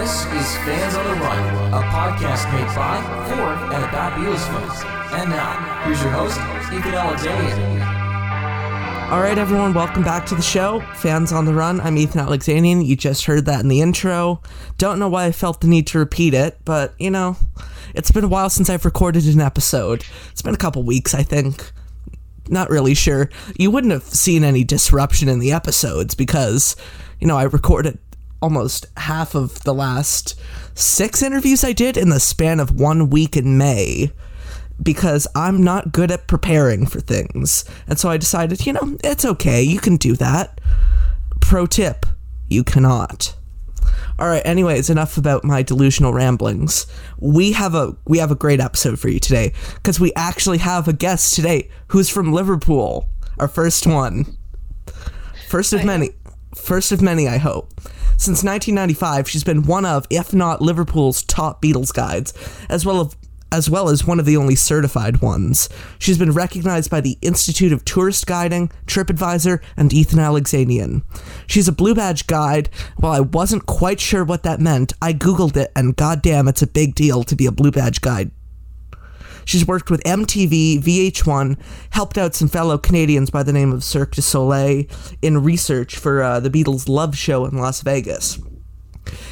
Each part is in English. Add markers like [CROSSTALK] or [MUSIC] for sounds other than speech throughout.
This is Fans on the Run, a podcast made by, for, and about Beatles fans. And now, here's your host, Ethan Alexanian. All right, everyone, welcome back to the show. Fans on the Run. I'm Ethan Alexanian. You just heard that in the intro. Don't know why I felt the need to repeat it, but you know, it's been a while since I've recorded an episode. It's been a couple weeks, I think. Not really sure. You wouldn't have seen any disruption in the episodes because, you know, I recorded almost half of the last six interviews I did in the span of one week in May because I'm not good at preparing for things. And so I decided, you know, it's okay. You can do that. Pro tip you cannot. All right, anyways, enough about my delusional ramblings. We have a we have a great episode for you today cuz we actually have a guest today who's from Liverpool. Our first one. First of many. First of many, I hope. Since 1995, she's been one of, if not Liverpool's top Beatles guides, as well as as well as one of the only certified ones. She's been recognized by the Institute of Tourist Guiding, TripAdvisor, and Ethan Alexanian. She's a Blue Badge guide. While I wasn't quite sure what that meant, I googled it, and goddamn, it's a big deal to be a Blue Badge guide. She's worked with MTV, VH1, helped out some fellow Canadians by the name of Cirque du Soleil in research for uh, the Beatles' Love Show in Las Vegas.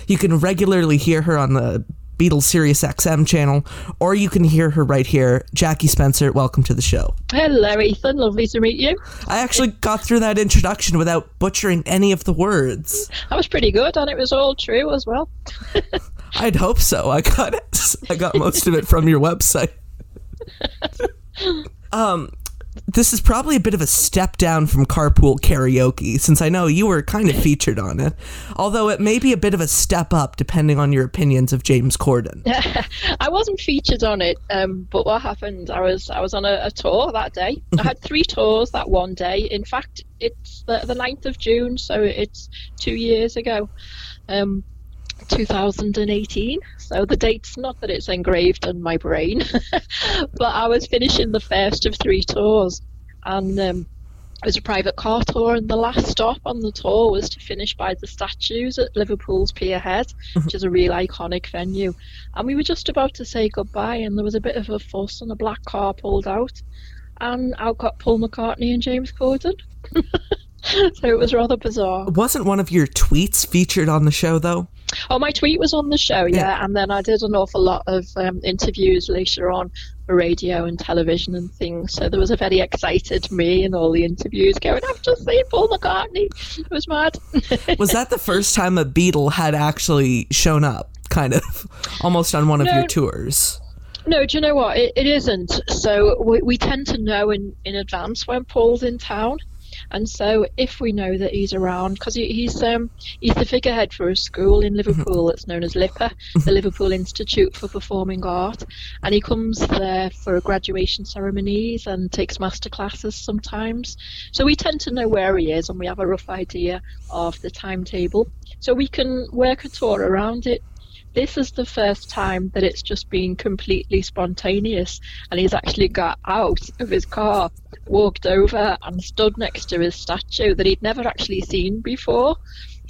You can regularly hear her on the Beatles Sirius XM channel, or you can hear her right here. Jackie Spencer, welcome to the show. Hello, Ethan. Lovely to meet you. I actually got through that introduction without butchering any of the words. That was pretty good, and it was all true as well. [LAUGHS] I'd hope so. I got it. I got most of it from your website. [LAUGHS] Um, this is probably a bit of a step down from carpool karaoke, since I know you were kind of featured on it. Although it may be a bit of a step up, depending on your opinions of James Corden. [LAUGHS] I wasn't featured on it, um, but what happened? I was I was on a, a tour that day. I had three [LAUGHS] tours that one day. In fact, it's the, the 9th of June, so it's two years ago. Um, 2018. So the date's not that it's engraved in my brain, [LAUGHS] but I was finishing the first of three tours, and um, it was a private car tour, and the last stop on the tour was to finish by the statues at Liverpool's Pier Head, which is a real iconic venue. And we were just about to say goodbye, and there was a bit of a fuss, and a black car pulled out, and out got Paul McCartney and James Corden. [LAUGHS] so it was rather bizarre. Wasn't one of your tweets featured on the show, though? Oh, my tweet was on the show, yeah, Yeah. and then I did an awful lot of um, interviews later on for radio and television and things. So there was a very excited me in all the interviews going, I've just seen Paul McCartney. It was mad. [LAUGHS] Was that the first time a Beatle had actually shown up, kind of, [LAUGHS] almost on one of your tours? no, do you know what? It, it isn't. So we, we tend to know in, in advance when Paul's in town. And so, if we know that he's around, because he, he's um, he's the figurehead for a school in Liverpool that's known as LIPA, the Liverpool Institute for Performing Art, and he comes there for graduation ceremonies and takes master classes sometimes. So we tend to know where he is, and we have a rough idea of the timetable, so we can work a tour around it. This is the first time that it's just been completely spontaneous, and he's actually got out of his car, walked over, and stood next to his statue that he'd never actually seen before.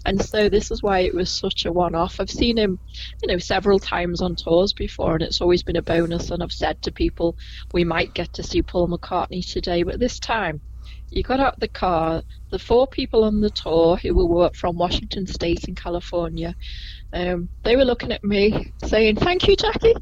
And so this is why it was such a one-off. I've seen him, you know, several times on tours before, and it's always been a bonus. And I've said to people, we might get to see Paul McCartney today, but this time, you got out the car. The four people on the tour who were from Washington State in California, um, they were looking at me saying, "Thank you, Jackie,"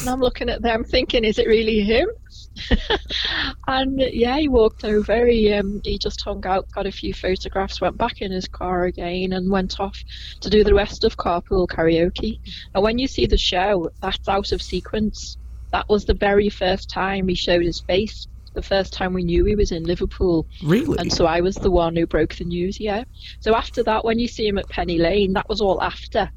and I'm looking at them thinking, "Is it really him?" [LAUGHS] and yeah, he walked over. He um, he just hung out, got a few photographs, went back in his car again, and went off to do the rest of carpool karaoke. And when you see the show, that's out of sequence. That was the very first time he showed his face. The first time we knew he was in Liverpool. Really? And so I was the one who broke the news, yeah. So after that, when you see him at Penny Lane, that was all after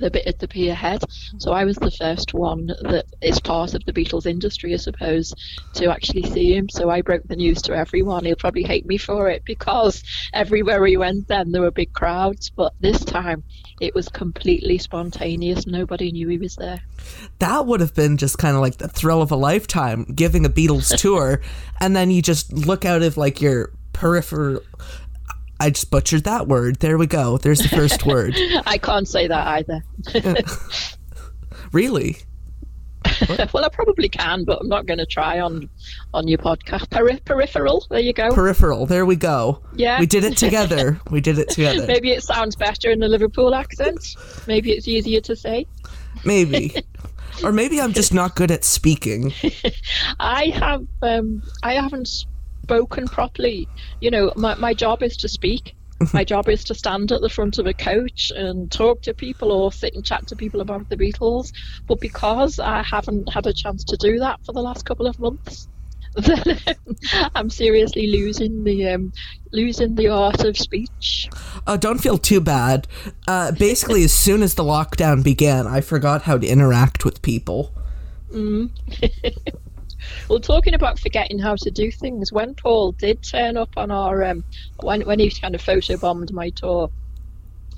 the bit at the pier head. So I was the first one that is part of the Beatles industry, I suppose, to actually see him. So I broke the news to everyone. He'll probably hate me for it because everywhere he went then there were big crowds. But this time it was completely spontaneous. Nobody knew he was there. that would have been just kind of like the thrill of a lifetime giving a Beatles [LAUGHS] tour and then you just look out of like your peripheral I just butchered that word. There we go. There's the first word. [LAUGHS] I can't say that either. [LAUGHS] Really? [LAUGHS] well, I probably can, but I'm not going to try on on your podcast. Peri- peripheral. There you go. Peripheral. There we go. Yeah. We did it together. we did it together. Maybe it sounds better in a Liverpool accent. Maybe it's easier to say. Maybe. Or maybe I'm just not good at speaking. I have um, I haven't spoken properly. You know, my my job is to speak. [LAUGHS] my job is to stand at the front of a coach and talk to people or sit and chat to people about the Beatles. But because I haven't had a chance to do that for the last couple of months, [LAUGHS] then I'm seriously losing the um, losing the art of speech. Oh, don't feel too bad. Uh, basically, as soon as the lockdown began, I forgot how to interact with people. [LAUGHS] Well, talking about forgetting how to do things, when Paul did turn up on our um, when when he kind of photobombed my tour,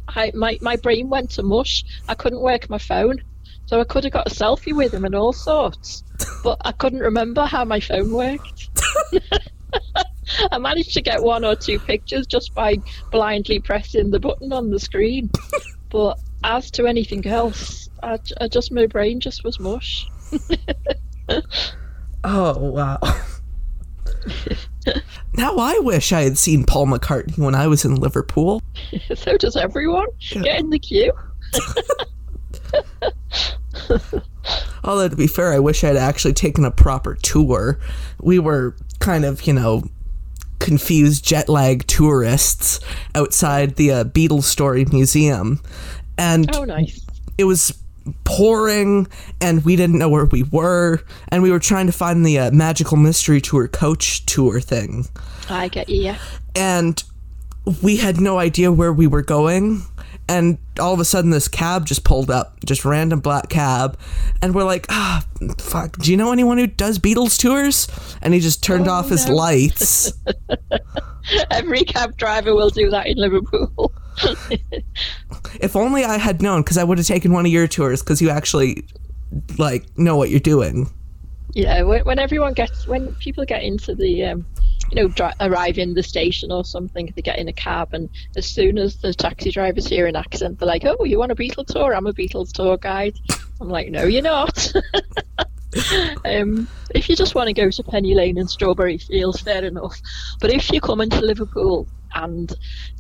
I my my brain went to mush. I couldn't work my phone, so I could have got a selfie with him and all sorts, [LAUGHS] but I couldn't remember how my phone worked. [LAUGHS] I managed to get one or two pictures just by blindly pressing the button on the screen, [LAUGHS] but as to anything else, I just my brain just was mush. Oh, wow. [LAUGHS] now I wish I had seen Paul McCartney when I was in Liverpool. [LAUGHS] so does everyone. Get in the queue. [LAUGHS] Although, to be fair, I wish I'd actually taken a proper tour. We were kind of, you know, confused jet lag tourists outside the uh, Beatles Story Museum. And Oh, nice. it was pouring and we didn't know where we were and we were trying to find the uh, magical mystery tour coach tour thing I get you. Yeah. and we had no idea where we were going and all of a sudden this cab just pulled up just random black cab and we're like ah fuck do you know anyone who does beatles tours and he just turned Oh, off his lights [LAUGHS] Every cab driver will do that in Liverpool. [LAUGHS] if only i had known because i would have taken one of your tours because you actually like know what you're doing yeah. When, when everyone gets, when people get into the, um, you know, dri- arrive in the station or something, they get in a cab, and as soon as the taxi drivers hear an accent, they're like, "Oh, you want a Beatles tour? I'm a Beatles tour guide." I'm like, "No, you're not." [LAUGHS] um, if you just want to go to Penny Lane and Strawberry Fields, fair enough. But if you're coming to Liverpool and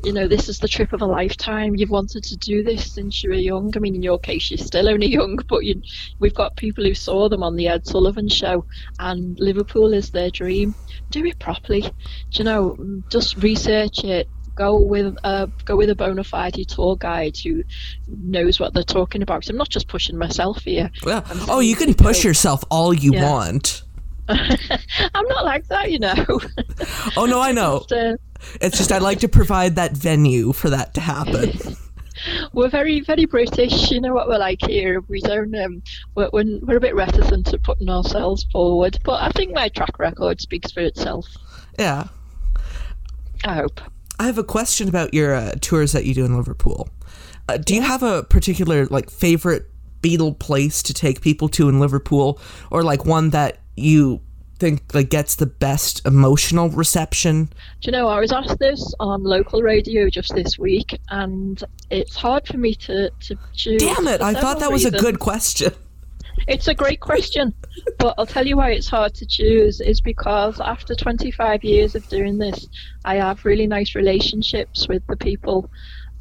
you know this is the trip of a lifetime, you've wanted to do this since you were young. I mean, in your case, you're still only [LAUGHS] young, but you, we've got people who saw them on the Ed Sullivan Show, and Liverpool is their dream. Do it properly. Do you know? Just research it. Go with a go with a bona fide tour guide who knows what they're talking about. 'Cause I'm not just pushing myself here. well, oh you can push yourself all you Yeah. want [LAUGHS] I'm not like that, you know. [LAUGHS] oh no i know Just, uh, It's just I'd like to provide that venue for that to happen. [LAUGHS] we're very, very British. You know what we're like here. We don't. Um, we're, we're, a bit reticent to putting ourselves forward, but I think my track record speaks for itself. Yeah. I hope. I have a question about your uh, tours that you do in Liverpool. Uh, do you have a particular like favorite Beatle place to take people to in Liverpool, or like one that you think like gets the best emotional reception? Do you know, I was asked this on local radio just this week, and it's hard for me to, to choose. Damn it! I thought that was a good question. It's a great question, but I'll tell you why it's hard to choose is because after 25 years of doing this, I have really nice relationships with the people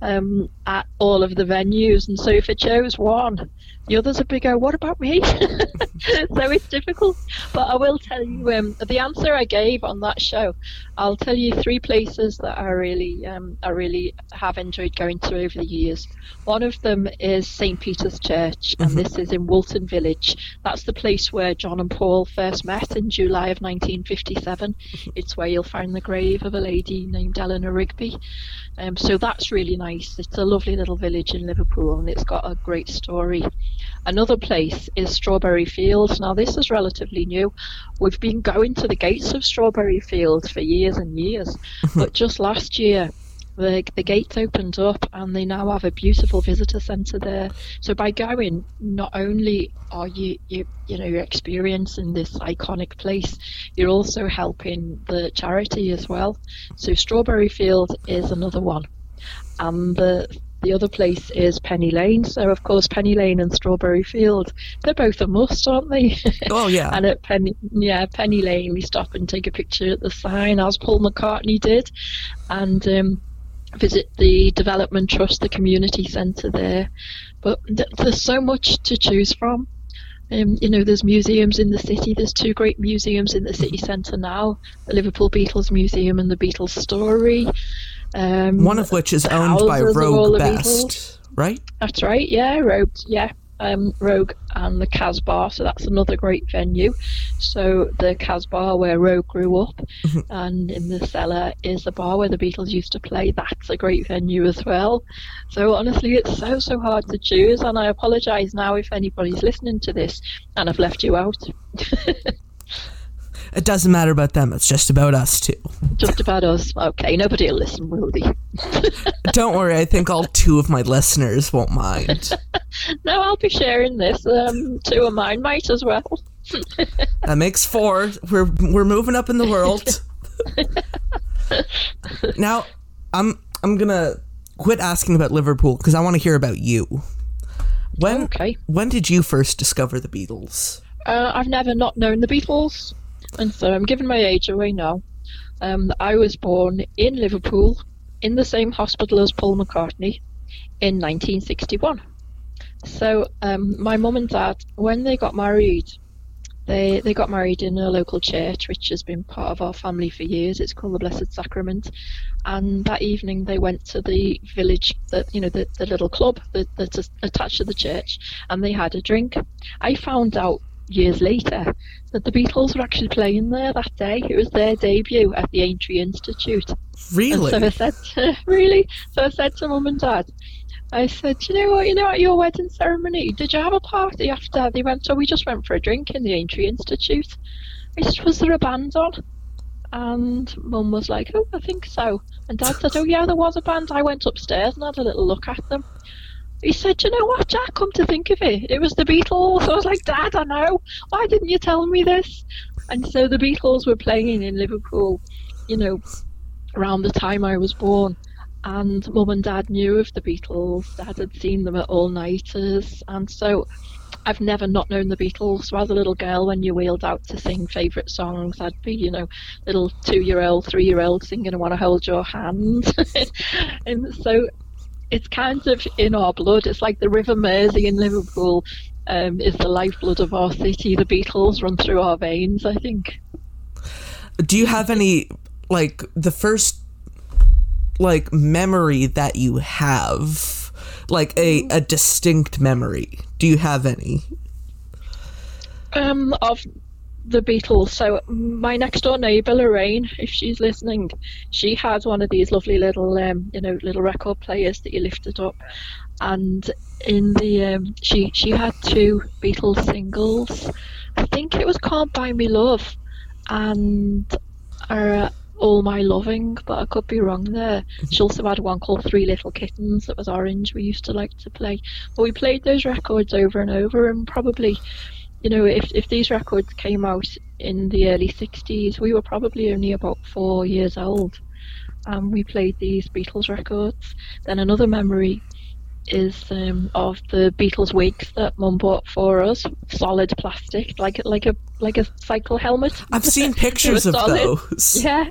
um, at all of the venues, and so if I chose one, the others would be go, "What about me?" [LAUGHS] so it's difficult. But I will tell you um, the answer I gave on that show. I'll tell you three places that I really, um, I really have enjoyed going to over the years. One of them is St Peter's Church, and this is in Woolton Village. That's the place where John and Paul first met in July of 1957. It's where you'll find the grave of a lady named Eleanor Rigby. Um, so that's really nice. It's a lovely little village in Liverpool, and it's got a great story. Another place is Strawberry Fields. Now, this is relatively new. We've been going to the gates of Strawberry Fields for years and years, [LAUGHS] but just last year, the the gates opened up and they now have a beautiful visitor centre there. So by going, not only are you you you know you're experiencing this iconic place, you're also helping the charity as well. So Strawberry Field is another one, and the the other place is Penny Lane. So of course Penny Lane and Strawberry Field, they're both a must, aren't they? [LAUGHS] Oh yeah. and at Penny, yeah, Penny Lane, we stop and take a picture at the sign, as Paul McCartney did, and um, visit the Development Trust, the community centre there. But th- there's so much to choose from. Um, you know, there's museums in the city. There's two great museums in the city centre now: the Liverpool Beatles Museum and the Beatles Story. Um, One of which is owned by houses of all Roag Best, right? That's right, yeah, Roag, yeah, um, Roag and the Casbah, so that's another great venue. So the Casbah where Roag grew up, and in the cellar is the bar where the Beatles used to play. That's a great venue as well. So honestly, it's so so hard to choose, and I apologise now if anybody's listening to this and I've left you out. [LAUGHS] It doesn't matter about them. It's just about us too. Just about us. Okay, nobody will listen, will they? [LAUGHS] Don't worry. I think all two of my listeners won't mind. [LAUGHS] No, I'll be sharing this. Um, two of mine might as well. [LAUGHS] That makes four. We're we're moving up in the world. now, I'm I'm gonna quit asking about Liverpool because I want to hear about you. When Okay. when did you first discover the Beatles? Uh, I've never not known the Beatles, and so I'm giving my age away now. Um, I was born in Liverpool, in the same hospital as Paul McCartney, in 1961. So um, my mum and dad, when they got married, they they got married in a local church, which has been part of our family for years. It's called the Blessed Sacrament. And that evening, they went to the village, the, you know, the, the little club that, that's attached to the church, and they had a drink. I found out years later that the Beatles were actually playing there that day. It was their debut at the Aintree Institute. Really? And so I said, [LAUGHS] really? So I said to mum and dad, I said, you know what, you know, at your wedding ceremony, did you have a party after? They went, so we just went for a drink in the Aintree Institute. I said, was there a band on? And mum was like, oh, I think so. And dad said, oh, yeah, there was a band. I went upstairs and had a little look at them. He said, you know what, Jack, come to think of it, it was the Beatles. I was like, Dad, I know. Why didn't you tell me this? And so the Beatles were playing in Liverpool, you know, around the time I was born. And mum and dad knew of the Beatles. Dad had seen them at all nighters. And so I've never not known the Beatles. So as a little girl, when you wheeled out to sing favourite songs, I'd be, you know, little two year old, three year old singing I Want to Hold Your Hand. [LAUGHS] and so it's kind of in our blood. It's like the River Mersey in Liverpool um, is the lifeblood of our city. The Beatles run through our veins, I think. Do you have any like the first like memory that you have? Like a, a distinct memory. Do you have any? um, of the Beatles. So my next door neighbour Lorraine, if she's listening, she had one of these lovely little, um, you know, little record players that you lifted up, and in the um, she she had two Beatles singles. I think it was "Can't Buy Me Love" and uh, "All My Loving," but I could be wrong there. She also had one called Three Little Kittens that was orange. We used to like to play, but we played those records over and over, and probably you know, if, if these records came out in the early 60s, we were probably only about four years old. And we played these Beatles records. Then another memory is um, of the Beatles wigs that Mum bought for us, solid plastic, like a, like a like a cycle helmet. I've seen [LAUGHS] pictures of those. [LAUGHS] Yeah,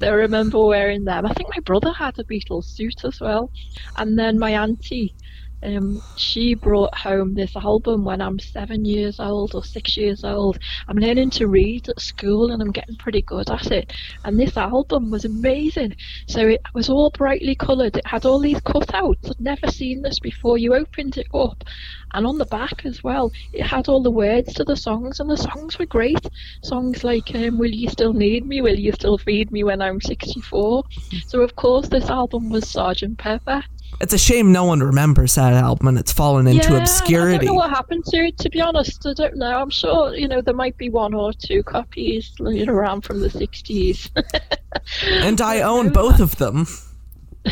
I remember wearing them. I think my brother had a Beatles suit as well, and then my auntie, um, she brought home this album when I'm seven years old or six years old. I'm learning to read at school and I'm getting pretty good at it. And this album was amazing. So it was all brightly coloured. It had all these cutouts. I'd never seen this before. You opened it up, and on the back as well, it had all the words to the songs, and the songs were great. Songs like um, "Will You Still Need Me?" "Will You Still Feed Me When I'm 64?" So of course, this album was Sergeant Pepper. It's a shame no one remembers that album and it's fallen into yeah, I obscurity. don't know what happened to it. To be honest, I don't know. I'm sure you know there might be one or two copies know, around from the 60s. [LAUGHS] And I own both of them. [LAUGHS]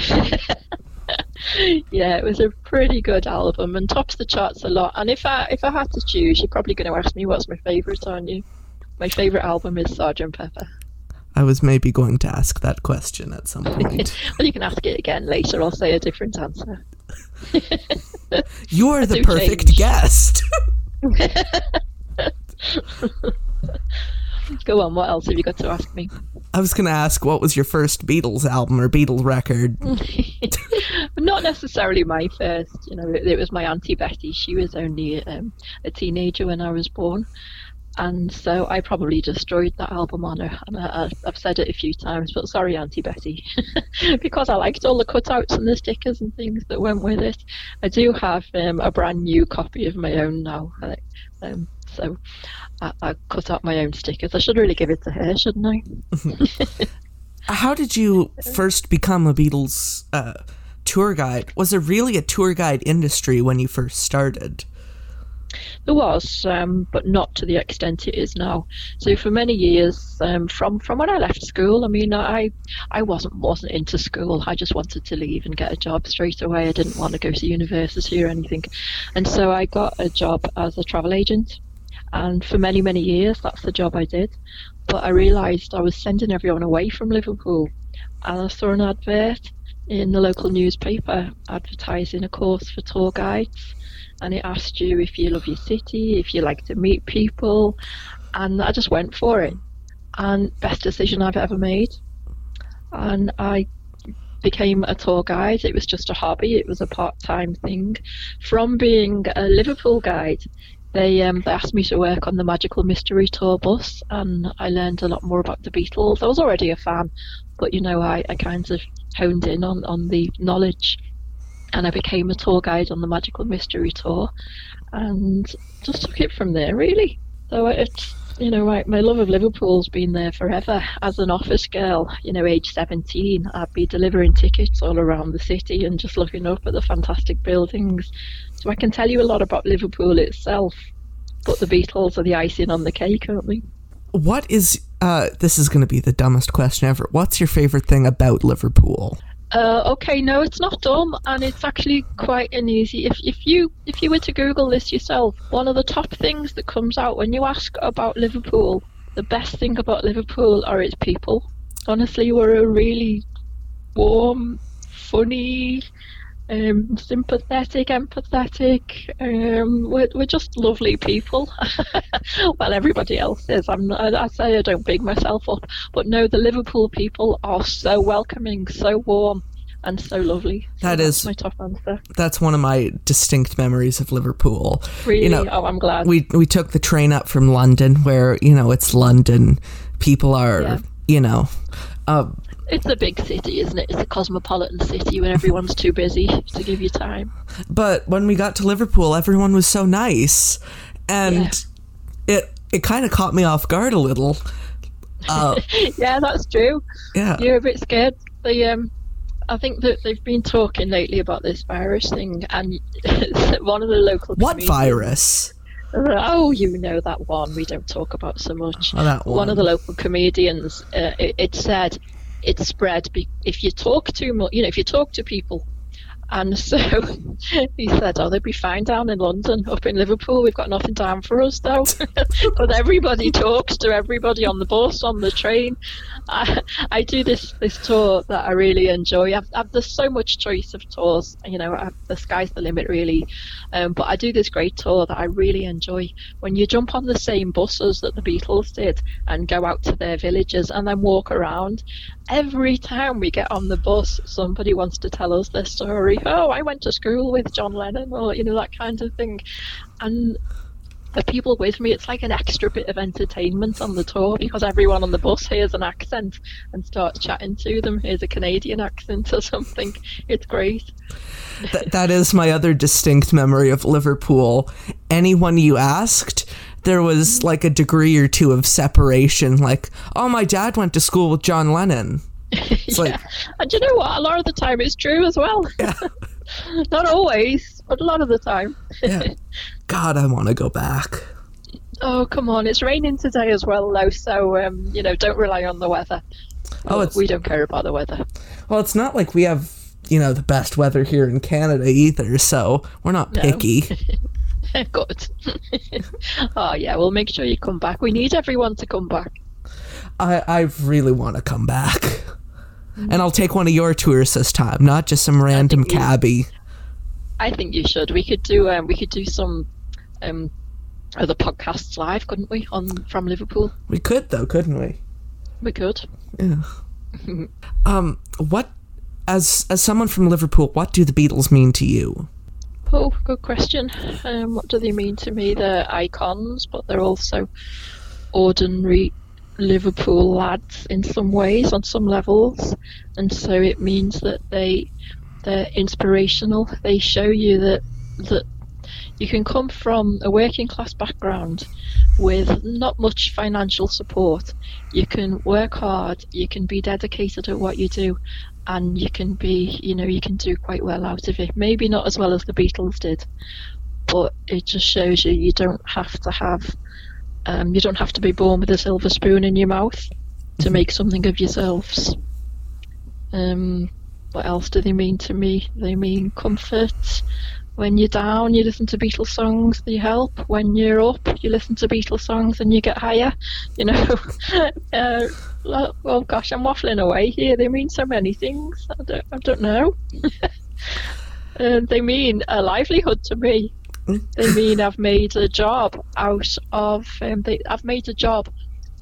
yeah, it was a pretty good album and tops the charts a lot. And if I if I had to choose, you're probably going to ask me what's my favourite, aren't you? My favourite album is Sergeant Pepper. I was maybe going to ask that question at some [LAUGHS] point. well, you can ask it again later. I'll say a different answer. [LAUGHS] You're the perfect change. guest. [LAUGHS] Go on. What else have you got to ask me? I was going to ask what was your first Beatles album or Beatles record? Not necessarily my first. You know, it, it was my auntie Betty. She was only um, a teenager when I was born, and so I probably destroyed that album on her. And I, I've said it a few times, but sorry, Auntie Betty, [LAUGHS] because I liked all the cutouts and the stickers and things that went with it. I do have um, a brand new copy of my own now. Um, so I, I cut out my own stickers. I should really give it to her, shouldn't I? [LAUGHS] How did you first become a Beatles uh, tour guide? Was there really a tour guide industry when you first started? There was, um, but not to the extent it is now. So for many years, um, from from when I left school, I mean, I I wasn't wasn't into school. I just wanted to leave and get a job straight away. I didn't want to go to university or anything, and so I got a job as a travel agent. And for many many years, that's the job I did. But I realised I was sending everyone away from Liverpool, and I saw an advert in the local newspaper advertising a course for tour guides and it asked you if you love your city, if you like to meet people, and I just went for it. And best decision I've ever made. And I became a tour guide. It was just a hobby. It was a part-time thing. From being a Liverpool guide, they um, they asked me to work on the Magical Mystery Tour bus, and I learned a lot more about the Beatles. I was already a fan, but you know, I, I kind of honed in on, on the knowledge and I became a tour guide on the Magical Mystery Tour, and just took it from there really. So it's you know my, my love of Liverpool's been there forever. As an office girl, you know, age 17, I'd be delivering tickets all around the city and just looking up at the fantastic buildings. So I can tell you a lot about Liverpool itself, but the Beatles are the icing on the cake, aren't they? What is uh, this is going to be the dumbest question ever. What's your favorite thing about Liverpool? Uh, okay, no, it's not dumb, and it's actually quite an easy. If if you if you were to Google this yourself, one of the top things that comes out when you ask about Liverpool, the best thing about Liverpool are its people. Honestly, we're a really warm, funny, um, sympathetic, empathetic. Um, we're, we're just lovely people. [LAUGHS] well, everybody else is. I'm not, I say I don't big myself up, but no, the Liverpool people are so welcoming, so warm, and so lovely. So that's my top answer. That's one of my distinct memories of Liverpool. Really? You know, oh, I'm glad. we we took the train up from London, where you know it's London. People are, Yeah. you know, uh, It's a big city, isn't it? It's a cosmopolitan city where everyone's too busy to give you time. but when we got to Liverpool, everyone was so nice, and it it kind of caught me off guard a little. Uh, [LAUGHS] Yeah, that's true. yeah, You're a bit scared. The um, I think that they've been talking lately about this virus thing, and [LAUGHS] one of the local what virus? Oh, you know that one we don't talk about so much. Oh, that One of the local comedians, uh, it, it said it spread if you talk too much. You know, if you talk to people. And [LAUGHS] so he said, "Oh, they'd be fine down in London. Up in Liverpool, we've got nothing down for us, though, [LAUGHS] but everybody talks to everybody on the bus, on the train. I, I do this this tour that I really enjoy. I've, I've, there's so much choice of tours. You know, i the sky's the limit, really. Um, but I do this great tour that I really enjoy. When you jump on the same buses that the Beatles did and go out to their villages and then walk around, every time we get on the bus, somebody wants to tell us their story. Oh, I went to school with John Lennon, or you know that kind of thing. And the people with me, it's like an extra bit of entertainment on the tour because everyone on the bus hears an accent and starts chatting to them. Here's a Canadian accent or something. It's great. Th- that is my other distinct memory of Liverpool. Anyone you asked, there was like a degree or two of separation. Like, oh, my dad went to school with John Lennon. [LAUGHS] It's like, And you know what? A lot of the time it's true as well. [LAUGHS] Yeah. [LAUGHS] Not always, but a lot of the time. yeah. God, I want to go back. Oh, come on. It's raining today as well, though, so, um, you know, don't rely on the weather. Oh, it's- we don't care about the weather. Well, it's not like we have you know, the best weather here in Canada either, so we're not No. picky. Good. oh yeah, we'll make sure you come back. We need everyone to come back. I, I really want to come back. And I'll take one of your tours this time, not just some random you- cabbie. I think you should. We could do um, we could do some um, other podcasts live, couldn't we? On from Liverpool, We could though, couldn't we? we could. Yeah. [LAUGHS] um, what as as someone from Liverpool, what do the Beatles mean to you? Oh, good question. Um, what do they mean to me? They're icons, but they're also ordinary Liverpool lads in some ways, on some levels, and so it means that they they're inspirational. They show you that that you can come from a working class background with not much financial support. You can work hard. You can be dedicated at what you do, and you can be, you know, you can do quite well out of it. Maybe not as well as the Beatles did, but it just shows you you don't have to have, um, you don't have to be born with a silver spoon in your mouth to make something of yourselves. Um, what else do they mean to me? They mean comfort. When you're down, you listen to Beatles songs, they help. When you're up, you listen to Beatles songs and you get higher. [LAUGHS] You know, [LAUGHS] uh, well, well, gosh, I'm waffling away here. They mean so many things. I don't, I don't know. [LAUGHS] uh, they mean a livelihood to me. They mean I've made a job out of. Um, they, I've made a job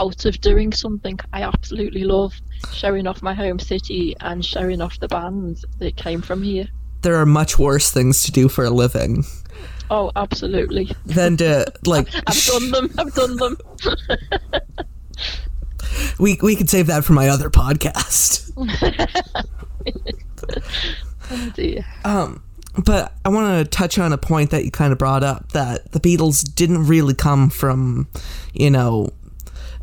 out of doing something I absolutely love, showing off my home city and showing off the band that came from here. There are much worse things to do for a living Oh, absolutely. than to like. [LAUGHS] I've done them. I've done them. [LAUGHS] we we could save that for my other podcast. [LAUGHS] Oh dear. Um, but I want to touch on a point that you kind of brought up that the Beatles didn't really come from, you know,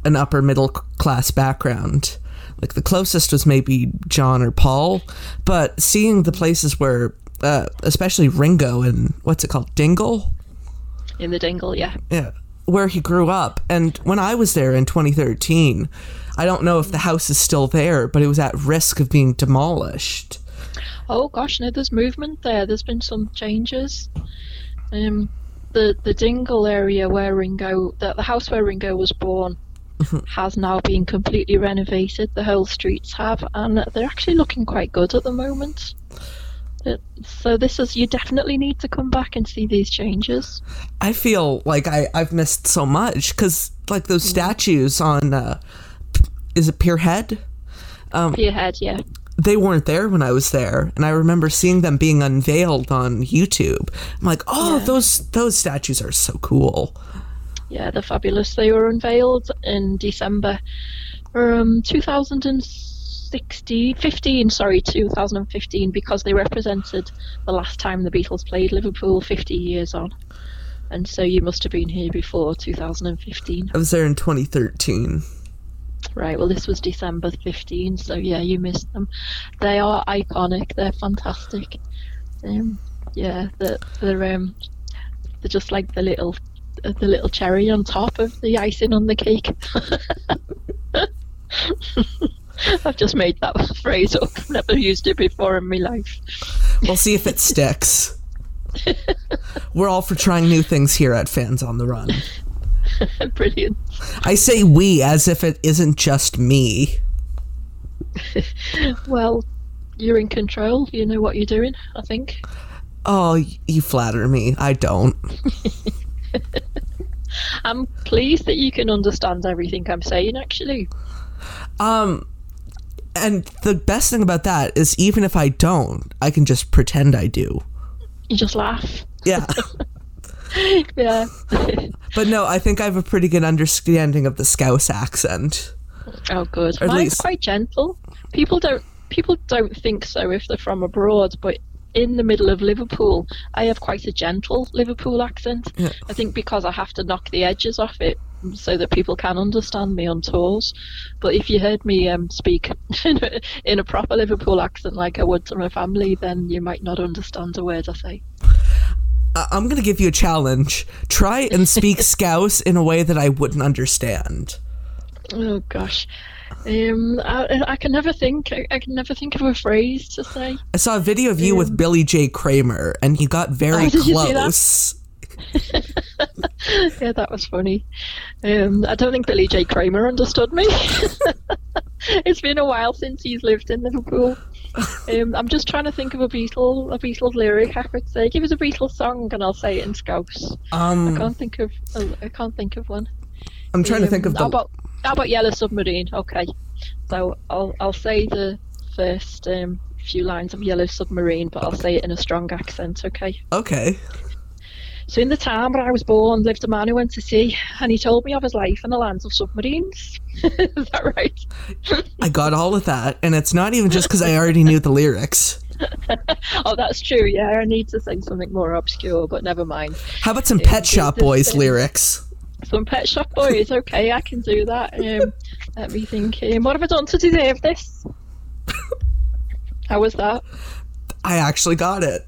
an upper middle class background. Like the closest was maybe John or Paul, but seeing the places where, uh, especially Ringo and what's it called, Dingle, In the dingle, yeah. yeah, where he grew up. And when I was there in 2013, I don't know if the house is still there, but it was at risk of being demolished. Oh gosh, no, there's movement there. There's been some changes. Um, the the Dingle area where Ringo, the, the house where Ringo was born, has now been completely renovated. The whole streets have, and they're actually looking quite good at the moment. Uh, So this is you definitely need to come back and see these changes. I feel like I, I've missed so much because, like, those statues on, uh, is it Pier Head? Your head, yeah. They weren't there when I was there, and I remember seeing them being unveiled on YouTube. I'm like, oh, Yeah. those those statues are so cool. Yeah, they're fabulous. They were unveiled in December um, 2016, 15, sorry, 2015, because they represented the last time the Beatles played Liverpool 50 years on. And so you must have been here before 2015. I was there in 2013. Right, well, this was December 15, so yeah, you missed them. They are iconic, they're fantastic. Um, yeah, they're, they're, um, they're just like the little the little cherry on top of the icing on the cake. [LAUGHS] I've just made that [LAUGHS] phrase up. Never used it before in my life. We'll see if it sticks. [LAUGHS] We're all for trying new things here at Fans on the Run. [LAUGHS] Brilliant. I say we as if it isn't just me. [LAUGHS] Well, you're in control. You know what you're doing, I think. Oh, you flatter me. I don't. [LAUGHS] I'm pleased that you can understand everything I'm saying, actually. Um, and the best thing about that is even if I don't, I can just pretend I do. You just laugh. Yeah. yeah. But no, I think I have a pretty good understanding of the Scouse accent. oh, good. Or Mine's least- quite gentle. People don't people don't think so if they're from abroad, but in the middle of Liverpool, I have quite a gentle Liverpool accent. Yeah. I think because I have to knock the edges off it so that people can understand me on tours. But if you heard me um, speak [LAUGHS] in a proper Liverpool accent like I would to my family, then you might not understand a word I say. I'm going to give you a challenge. Try and speak [LAUGHS] Scouse in a way that I wouldn't understand. Oh gosh. Um, I, I can never think. I, I can never think of a phrase to say. I saw a video of you with Billy J. Kramer, and you got very Oh, did you see that? close. [LAUGHS] yeah, that was funny. Um, I don't think Billy J. Kramer understood me. [LAUGHS] it's been a while since he's lived in Liverpool. [LAUGHS] Um, I'm just trying to think of a Beatle, a Beatles lyric I could say. Give us a Beatles song, and I'll say it in Scouse. I Um, can't think of. I can't think of one. I'm trying to think of Um, How about how about Yellow Submarine? Okay, so I'll I'll say the first um, few lines of Yellow Submarine, but I'll say it in a strong accent. Okay. Okay. So in the town where I was born lived a man who went to sea, and he told me of his life in the lands of submarines. [LAUGHS] Is that right? I got all of that, and it's not even just because I already knew the lyrics. [LAUGHS] oh, that's true. Yeah, I need to sing something more obscure, but never mind. How about some Pet Shop Boys lyrics? Some Pet Shop Boys. Okay, I can do that. Um, let me think. Um, what have I done to deserve this? [LAUGHS] How was that? I actually got it.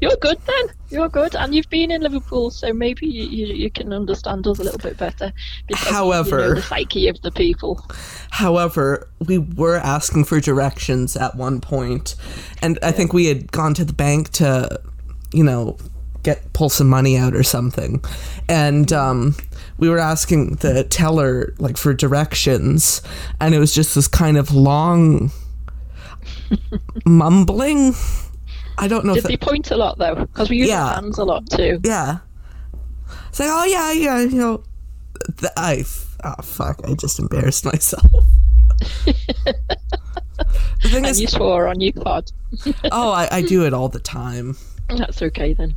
You're good then. You're good, and you've been in Liverpool, so maybe you, you, can understand us a little bit better. Because you However- know the psyche of the people. However, we were asking for directions at one point, and I think we had gone to the bank to, you know, get pull some money out or something, and um, we were asking the teller like for directions, and it was just this kind of long [LAUGHS] mumbling. I don't know if Did they point a lot though? Because we use Yeah. our hands a lot too. yeah. It's like, oh yeah, yeah, you know, th- I oh fuck, I just embarrassed myself. the thing And is, you swore on your pod. oh, I, I do it all the time. [LAUGHS] That's okay then.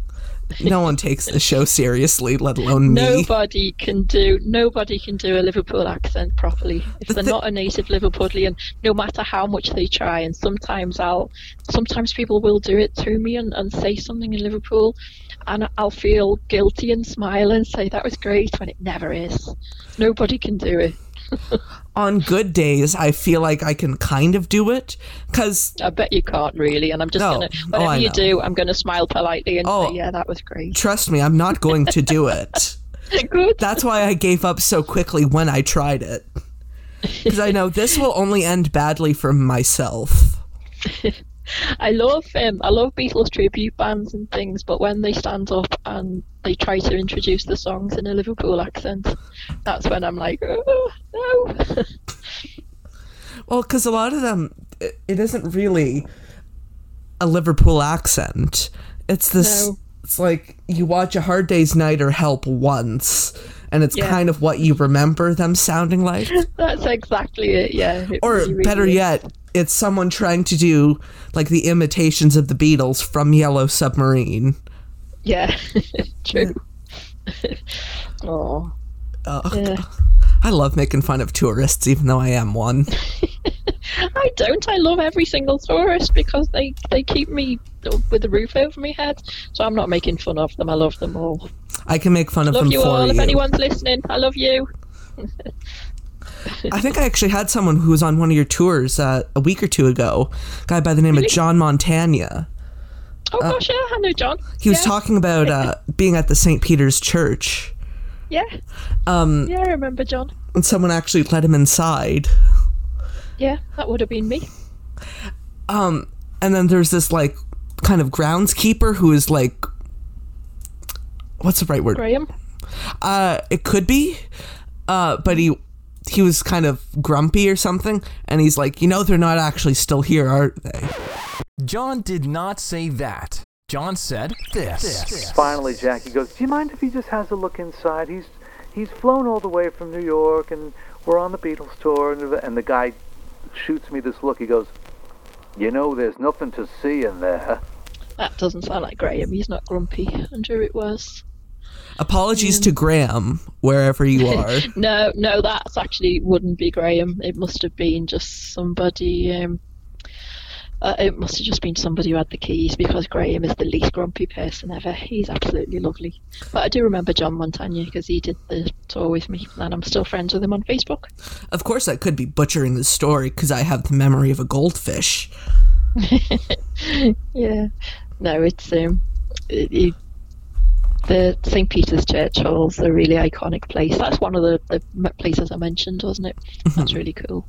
No one takes the show seriously, let alone me. Nobody can do nobody can do a Liverpool accent properly if The they're thi- not a native Liverpudlian. No matter how much they try, and sometimes I'll sometimes people will do it to me and, and say something in Liverpool, and I'll feel guilty and smile and say that was great when it never is. Nobody can do it. [LAUGHS] On good days, I feel like I can kind of do it because I bet you can't really, and I'm just No. gonna Oh, whatever I you know. do, I'm gonna smile politely and Oh. say, yeah, that was great. trust me, I'm not going to do it. [LAUGHS] Good. That's why I gave up so quickly when I tried it. Because I know this will only end badly for myself. [LAUGHS] I love um, I love Beatles tribute bands and things, but when they stand up and they try to introduce the songs in a Liverpool accent, that's when I'm like, oh, no. [LAUGHS] Well, because a lot of them, it, it isn't really a Liverpool accent. It's this. No. It's like you watch A Hard Day's Night or Help once, and it's Yeah. kind of what you remember them sounding like. [LAUGHS] that's exactly it. Yeah. it or really, better is. yet, it's someone trying to do like the imitations of the Beatles from Yellow Submarine. Yeah. [LAUGHS] True. oh. Uh, Yeah. I love making fun of tourists, even though I am one. [LAUGHS] I don't. I love every single tourist because they, they keep me with a roof over my head. So I'm not making fun of them. I love them all. I can make fun of Love them you for all. you. All if anyone's listening, I love you. I think I actually had someone who was on one of your tours uh, a week or two ago. A guy by the name Really? of John Montagna. Oh gosh, yeah, I know John. He was talking about uh, [LAUGHS] being at the St. Peter's Church, Yeah, um, yeah, I remember John. and someone actually let him inside. Yeah, that would have been me. Um, and then there's this like kind of groundskeeper who is like, what's the right word? Graham. Uh, it could be, uh, but he he was kind of grumpy or something, and he's like, you know, they're not actually still here, are they? John did not say that. John said this. Finally, Jackie goes, "Do you mind if he just has a look inside? He's he's flown all the way from New York, and we're on the Beatles tour." And the, and the guy shoots me this look. He goes, "You know, there's nothing to see in there." That doesn't sound like Graham. He's not grumpy. I'm sure it was. Apologies to Graham, wherever you [LAUGHS] are. No, no, that's actually wouldn't be Graham. It must have been just somebody. Um, uh, it must have just been somebody who had the keys because Graham is the least grumpy person ever. He's absolutely lovely. But I do remember John Montagna because he did the tour with me, and I'm still friends with him on Facebook. of course, I could be butchering the story because I have the memory of a goldfish. [LAUGHS] Yeah. No, it's um, it, it, the St. Peter's Church Hall's a really iconic place. That's one of the, the places I mentioned, wasn't it? That's [LAUGHS] really cool.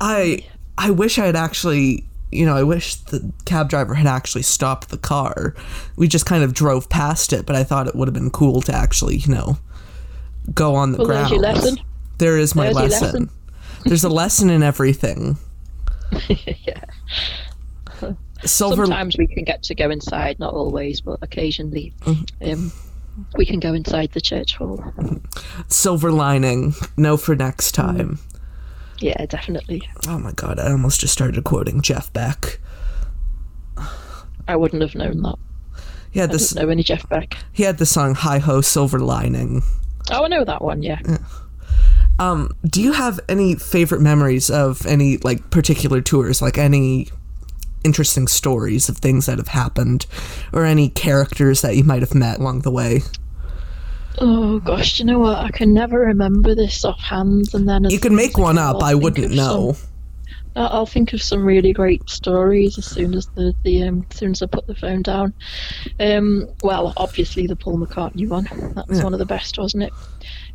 I I wish I had actually you know, I wish the cab driver had actually stopped the car. We just kind of drove past it, but I thought it would have been cool to actually, you know, go on the Well, ground. there's your lesson. There is my There's lesson. lesson. There's a lesson in everything. [LAUGHS] yeah. Silver Sometimes we can get to go inside, not always, but occasionally Mm-hmm. um, we can go inside the church hall. silver lining. No for next Mm. time. Yeah, definitely. Oh my god, I almost just started quoting Jeff Beck. I wouldn't have known that. He had I this didn't know any Jeff Beck. he had the song Hi Ho Silver Lining. Oh, I know that one, yeah. Um, do you have any favorite memories of any like particular tours, like any interesting stories of things that have happened or any characters that you might have met along the way? Oh gosh, you know what? I can never remember this offhand, and then You can make one up, I'll I wouldn't know. some- I'll think of some really great stories as soon as the, the um, as soon as I put the phone down. Um, well, obviously the Paul McCartney one. That was Yeah. one of the best, wasn't it?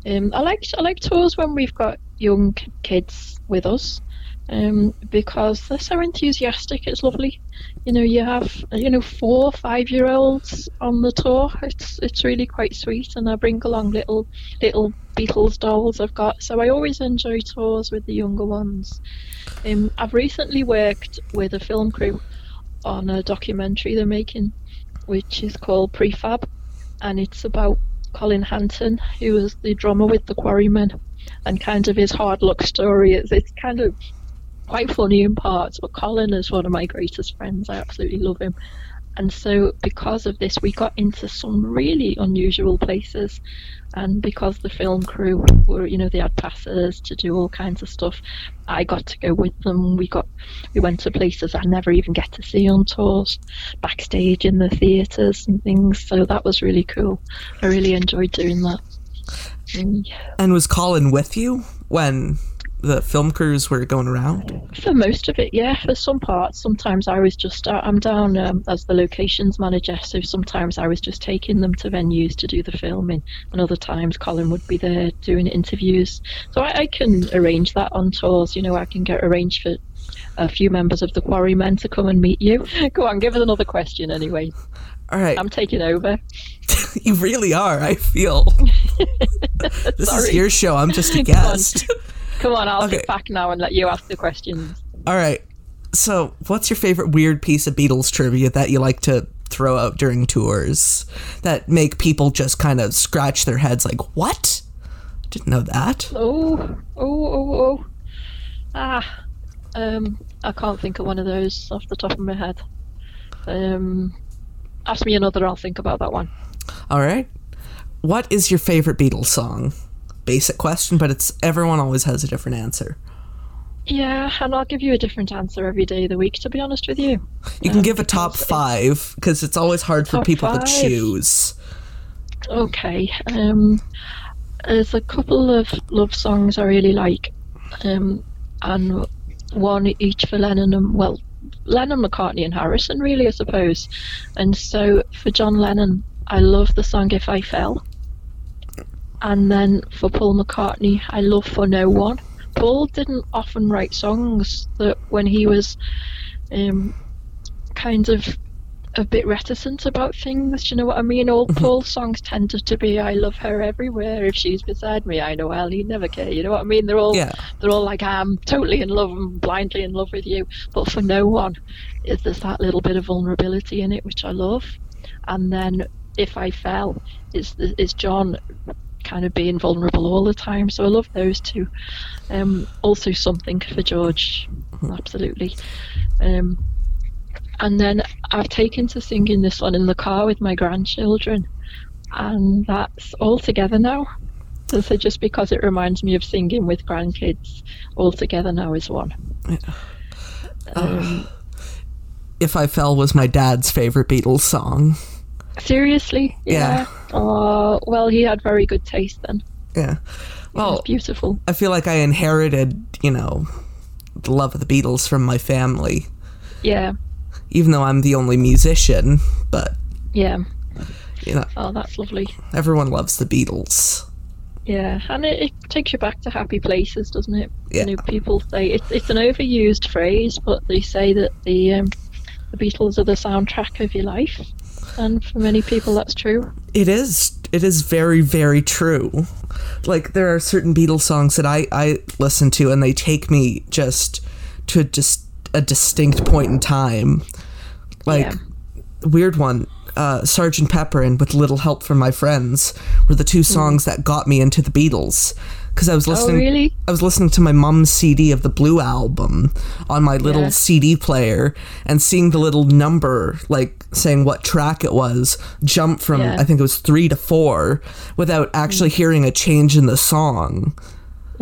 Um, I like I like tours when we've got young kids with us, um, because they're so enthusiastic. It's lovely. You know, you have you know four five year olds on the tour. It's it's really quite sweet, and I bring along little little Beatles dolls I've got. So I always enjoy tours with the younger ones. Um, I've recently worked with a film crew on a documentary they're making, which is called Prefab, and it's about Colin Hanton, who was the drummer with the Quarrymen, and kind of his hard luck story. It's, it's kind of quite funny in parts, but Colin is one of my greatest friends. I absolutely love him. And so, because of this, we got into some really unusual places. And because the film crew were, you know, they had passes to do all kinds of stuff, I got to go with them. We got, we went to places I never even get to see on tours, backstage in the theatres and things. So that was really cool. I really enjoyed doing that. And was Colin with you when the film crews were going around? For most of it, yeah. For some parts, sometimes I was just uh, I'm down um, as the locations manager, so sometimes I was just taking them to venues to do the filming, and other times Colin would be there doing interviews. So I, I can arrange that on tours. You know, I can get arranged for a few members of the Quarrymen to come and meet you. [LAUGHS] Go on, give us another question anyway. All right, I'm taking over. [LAUGHS] you really are. I feel [LAUGHS] this is your show. I'm just a guest. Come on, I'll Okay. sit back now and let you ask the questions. All right. So, what's your favorite weird piece of Beatles trivia that you like to throw out during tours that make people just kind of scratch their heads like, "What? Didn't know that." Oh, oh, oh, oh. Ah, um, I can't think of one of those off the top of my head. Um, ask me another, I'll think about that one. All right. What is your favorite Beatles song? Basic question, but it's everyone always has a different answer. Yeah, and I'll give you a different answer every day of the week, to be honest with you. You can Um, give a top 5 because it's always hard for people to choose. Okay, um, there's a couple of love songs I really like, um, and one each for Lennon and, well, Lennon, McCartney, and Harrison, really, I suppose. And so for John Lennon, I love the song If I Fell. And then for Paul McCartney, I love For No One. Paul didn't often write songs that when he was um, kind of a bit reticent about things. Do you know what I mean? All Paul's songs tended to be "I love her everywhere." If she's beside me, I know well he'd never care. You know what I mean? They're all Yeah. they're all like I'm totally in love and blindly in love with you. But for no one, is there's that little bit of vulnerability in it, which I love. And then if I fell, is is John kind of being vulnerable all the time. So I love those two. Um, also something for George, absolutely. Um, and then I've taken to singing this one in the car with my grandchildren, and that's all together now. So, so just because it reminds me of singing with grandkids, all together now is one. Um, If I Fell was my dad's favorite Beatles song. Seriously, Yeah. yeah. Oh, well, he had very good taste then. Yeah. Well, It's beautiful. I feel like I inherited, you know, the love of the Beatles from my family, Yeah, even though I'm the only musician. But yeah. You know, Oh, that's lovely. everyone loves the Beatles. Yeah, and it, it takes you back to happy places, doesn't it? Yeah. You know, people say it's it's an overused phrase, but they say that the um, the Beatles are the soundtrack of your life, and for many people, that's true. It is. It is very, very true. Like there are certain Beatles songs that I I listen to, and they take me just to just a distinct point in time. Like Yeah. weird one, uh, Sergeant Pepper and With Little Help from My Friends were the two songs that got me into the Beatles. Because I was listening, Oh, really? I was listening to my mom's CD of the Blue album on my little Yeah. CD player, and seeing the little number, like saying what track it was, jump from Yeah. I think it was three to four, without actually hearing a change in the song.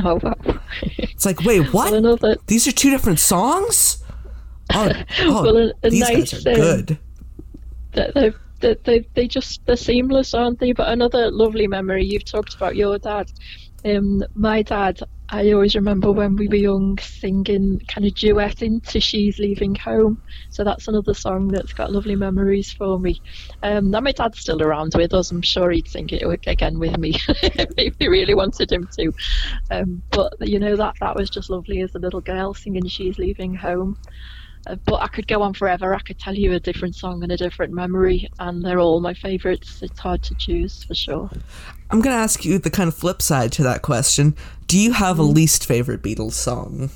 Oh, wow. [LAUGHS] It's like, wait, what? well, another These are two different songs. Oh, [LAUGHS] oh Well, a- a these nice, guys are um, good. they they they they they just they're seamless, aren't they? But another lovely memory you've talked about your dad. Um, my dad, I always remember when we were young singing kind of duetting to "She's Leaving Home." So that's another song that's got lovely memories for me. Um, now my dad's still around with us. I'm sure he'd sing it again with me [LAUGHS] if he really wanted him to. Um, but you know that that was just lovely as a little girl singing "She's Leaving Home." But I could go on forever. I could tell you a different song and a different memory, and they're all my favourites. It's hard to choose for sure. I'm gonna ask you the kind of flip side to that question. Do you have a Mm-hmm. least favorite Beatles song?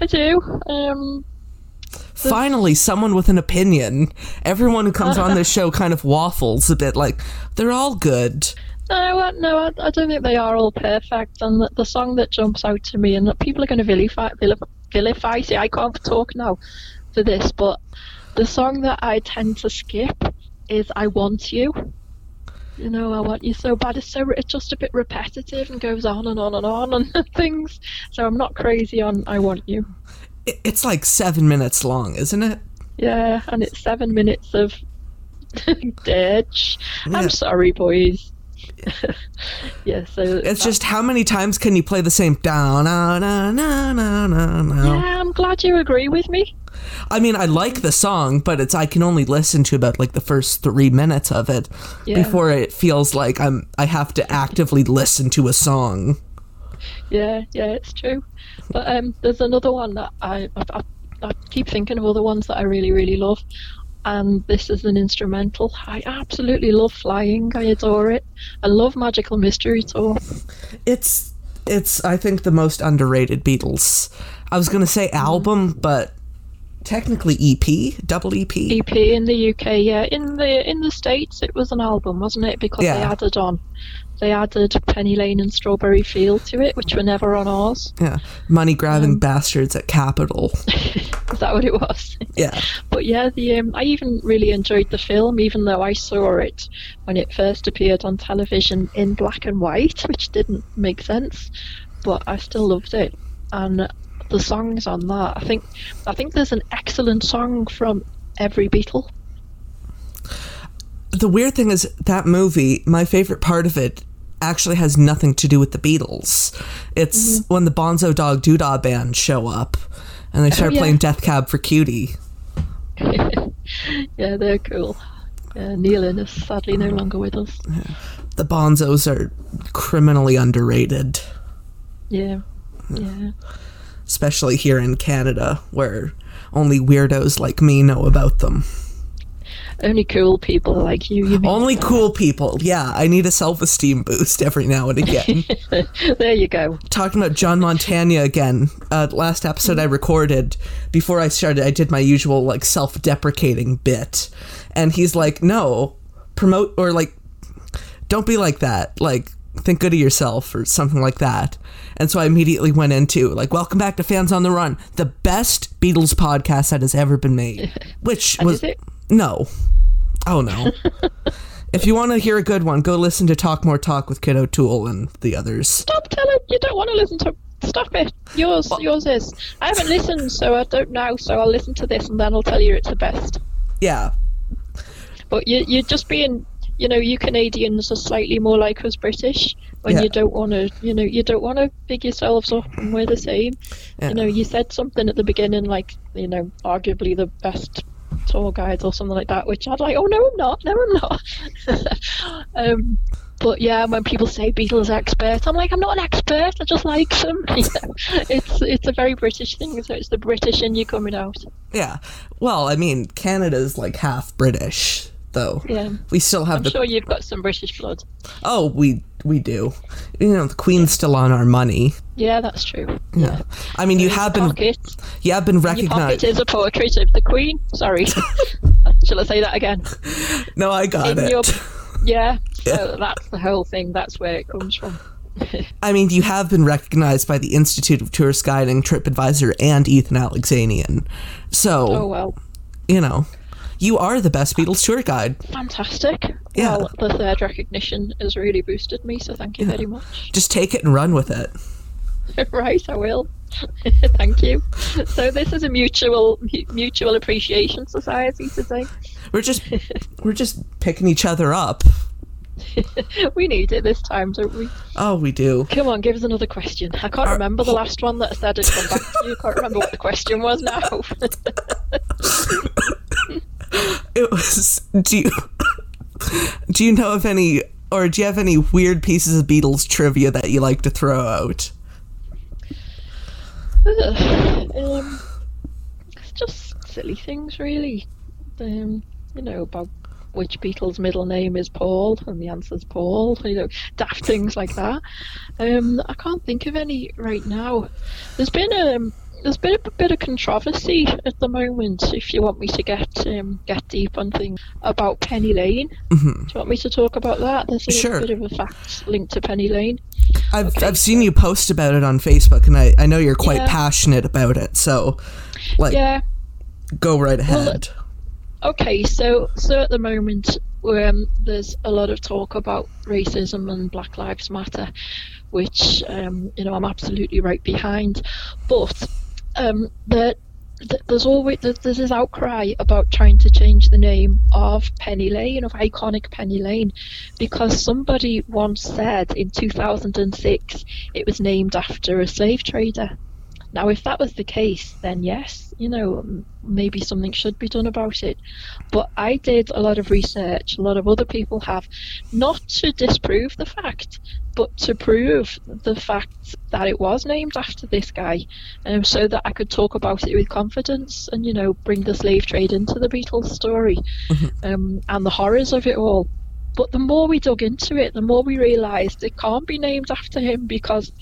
I do. Um, Finally, someone with an opinion. Everyone who comes on this [LAUGHS] show kind of waffles a bit, like they're all good. no, I- no, I, I don't think they are all perfect. And the, the song that jumps out to me, and that people are going to vilify, vilify, vilify. See, I can't talk now for this, but the song that I tend to skip is "I Want You." You know, I want you so bad. It's so it's just a bit repetitive and goes on and on and on and [LAUGHS] things. So I'm not crazy on "I Want You." It's like seven minutes long, isn't it? Yeah, and it's seven minutes of [LAUGHS] ditch. Yeah. I'm sorry, boys. [LAUGHS] yeah, so It's just how many times can you play the same down, yeah, I'm glad you agree with me. I mean, I like the song, but it's I can only listen to about like the first three minutes of it Yeah. before it feels like I'm I have to actively listen to a song. Yeah, yeah, it's true. But um, there's another one that I, I, I, I keep thinking of other ones that I really, really love. And this is an instrumental. I absolutely love flying. I adore it. I love Magical Mystery Tour. It's it's I think the most underrated Beatles. I was gonna say album, but technically EP, double EP. EP in the UK, yeah. In the in the States, it was an album, wasn't it? Because they added on, they added Penny Lane and Strawberry Field to it, which were never on ours. Yeah, money grabbing Um, bastards at Capitol. [LAUGHS] Is that what it was? Yeah, But yeah, the um, I even really enjoyed the film, even though I saw it when it first appeared on television in black and white, which didn't make sense. But I still loved it, and the songs on that. I think I think there's an excellent song from every Beatle. the weird thing is that movie. My favorite part of it actually has nothing to do with the Beatles. It's Mm-hmm. when the Bonzo Dog Doodah band show up and they start Oh, yeah. playing Death Cab for Cutie. [LAUGHS] yeah, they're cool. Yeah, Neil Innes is sadly no longer with us. The Bonzos are criminally underrated, Yeah, yeah. Especially here in Canada, where only weirdos like me know about them. Only cool people like you. You? Only cool people. Yeah, I need a self esteem boost every now and again. [LAUGHS] there you go. Talking about John Montana again. Uh, last episode I recorded before I started, I did my usual like self deprecating bit, and he's like, "No, promote or like, don't be like that. Like, think good of yourself or something like that." And so I immediately went into like, "Welcome back to Fans on the Run, the best Beatles podcast that has ever been made." [LAUGHS] Which oh, was no. Oh no. [LAUGHS] if you want to hear a good one, go listen to Talk More Talk with Kid O'Toole and the others. Stop telling. You don't want to listen to. Stop it. Yours. Yours is. I haven't listened, so I don't know. So I'll listen to this, and then I'll tell you it's the best. Yeah. But you, you're just being. You know, you Canadians are slightly more like us British when Yeah. you don't want to. You know, you don't want to big yourselves up, and we're the same. Yeah. You know, you said something at the beginning, like you know, arguably the best tour guides or something like that, which I'd like, oh no, I'm not, no, I'm not. [LAUGHS] um, but yeah, when people say Beatles expert, I'm like, I'm not an expert. I just like them. [LAUGHS] You know, it's it's a very British thing, so it's the British in you coming out. Yeah. Well, I mean, Canada's like half British, though. Yeah. We still have I'm the. sure you've got some British blood. Oh, we we do. You know, the Queen's still on our money. Yeah, that's true. Yeah. I mean, you have been Pocket. you have been Your pocket is a portrait of the Queen. Sorry. [LAUGHS] [LAUGHS] Shall I say that again? No, I got In it. your- Yeah. [LAUGHS] So that's the whole thing. That's where it comes from. I mean, you have been recognized by the Institute of Tourist Guiding, TripAdvisor, and Ethan Alexanian. So, Oh well. you know, you are the best Beatles tour guide. Fantastic. Yeah. Well, the third recognition has really boosted me, so thank you very much. Just take it and run with it. [LAUGHS] right, I will. [LAUGHS] thank you. So this is a mutual mu- mutual appreciation society today. We're just [LAUGHS] we're just picking each other up. we need it this time, don't we? Oh, we do. Come on, give us another question. I can't remember the last one that I said I'd come back to you. Can't remember what the question was now. [GASPS] It was. Do you [LAUGHS] do you know of any, or do you have any weird pieces of Beatles trivia that you like to throw out? um, it's just silly things, really. Um, you know about which Beatles' middle name is Paul, and the answer's Paul. You know, daft things like that. Um, I can't think of any right now. There's been um, there's been a bit of controversy at the moment. If you want me to get um, get deep on things about Penny Lane, do you want me to talk about that? There's a Sure. bit of a fact linked to Penny Lane. I've I've seen you post about it on Facebook, and I I know you're quite Yeah. passionate about it. So, like, Yeah. go right ahead. Okay, so so at the moment, um, there's a lot of talk about racism and Black Lives Matter, which um, you know I'm absolutely right behind. But um, there, th- there's always there's this outcry about trying to change the name of Penny Lane, of iconic Penny Lane, because somebody once said in 2006 it was named after a slave trader. Now, if that was the case, then yes, you know, maybe something should be done about it. But I did a lot of research, a lot of other people have, not to disprove the fact, but to prove the fact that it was named after this guy, um, so that I could talk about it with confidence and, you know, bring the slave trade into the Beatles story um, and the horrors of it all. But the more we dug into it, the more we realised it can't be named after him because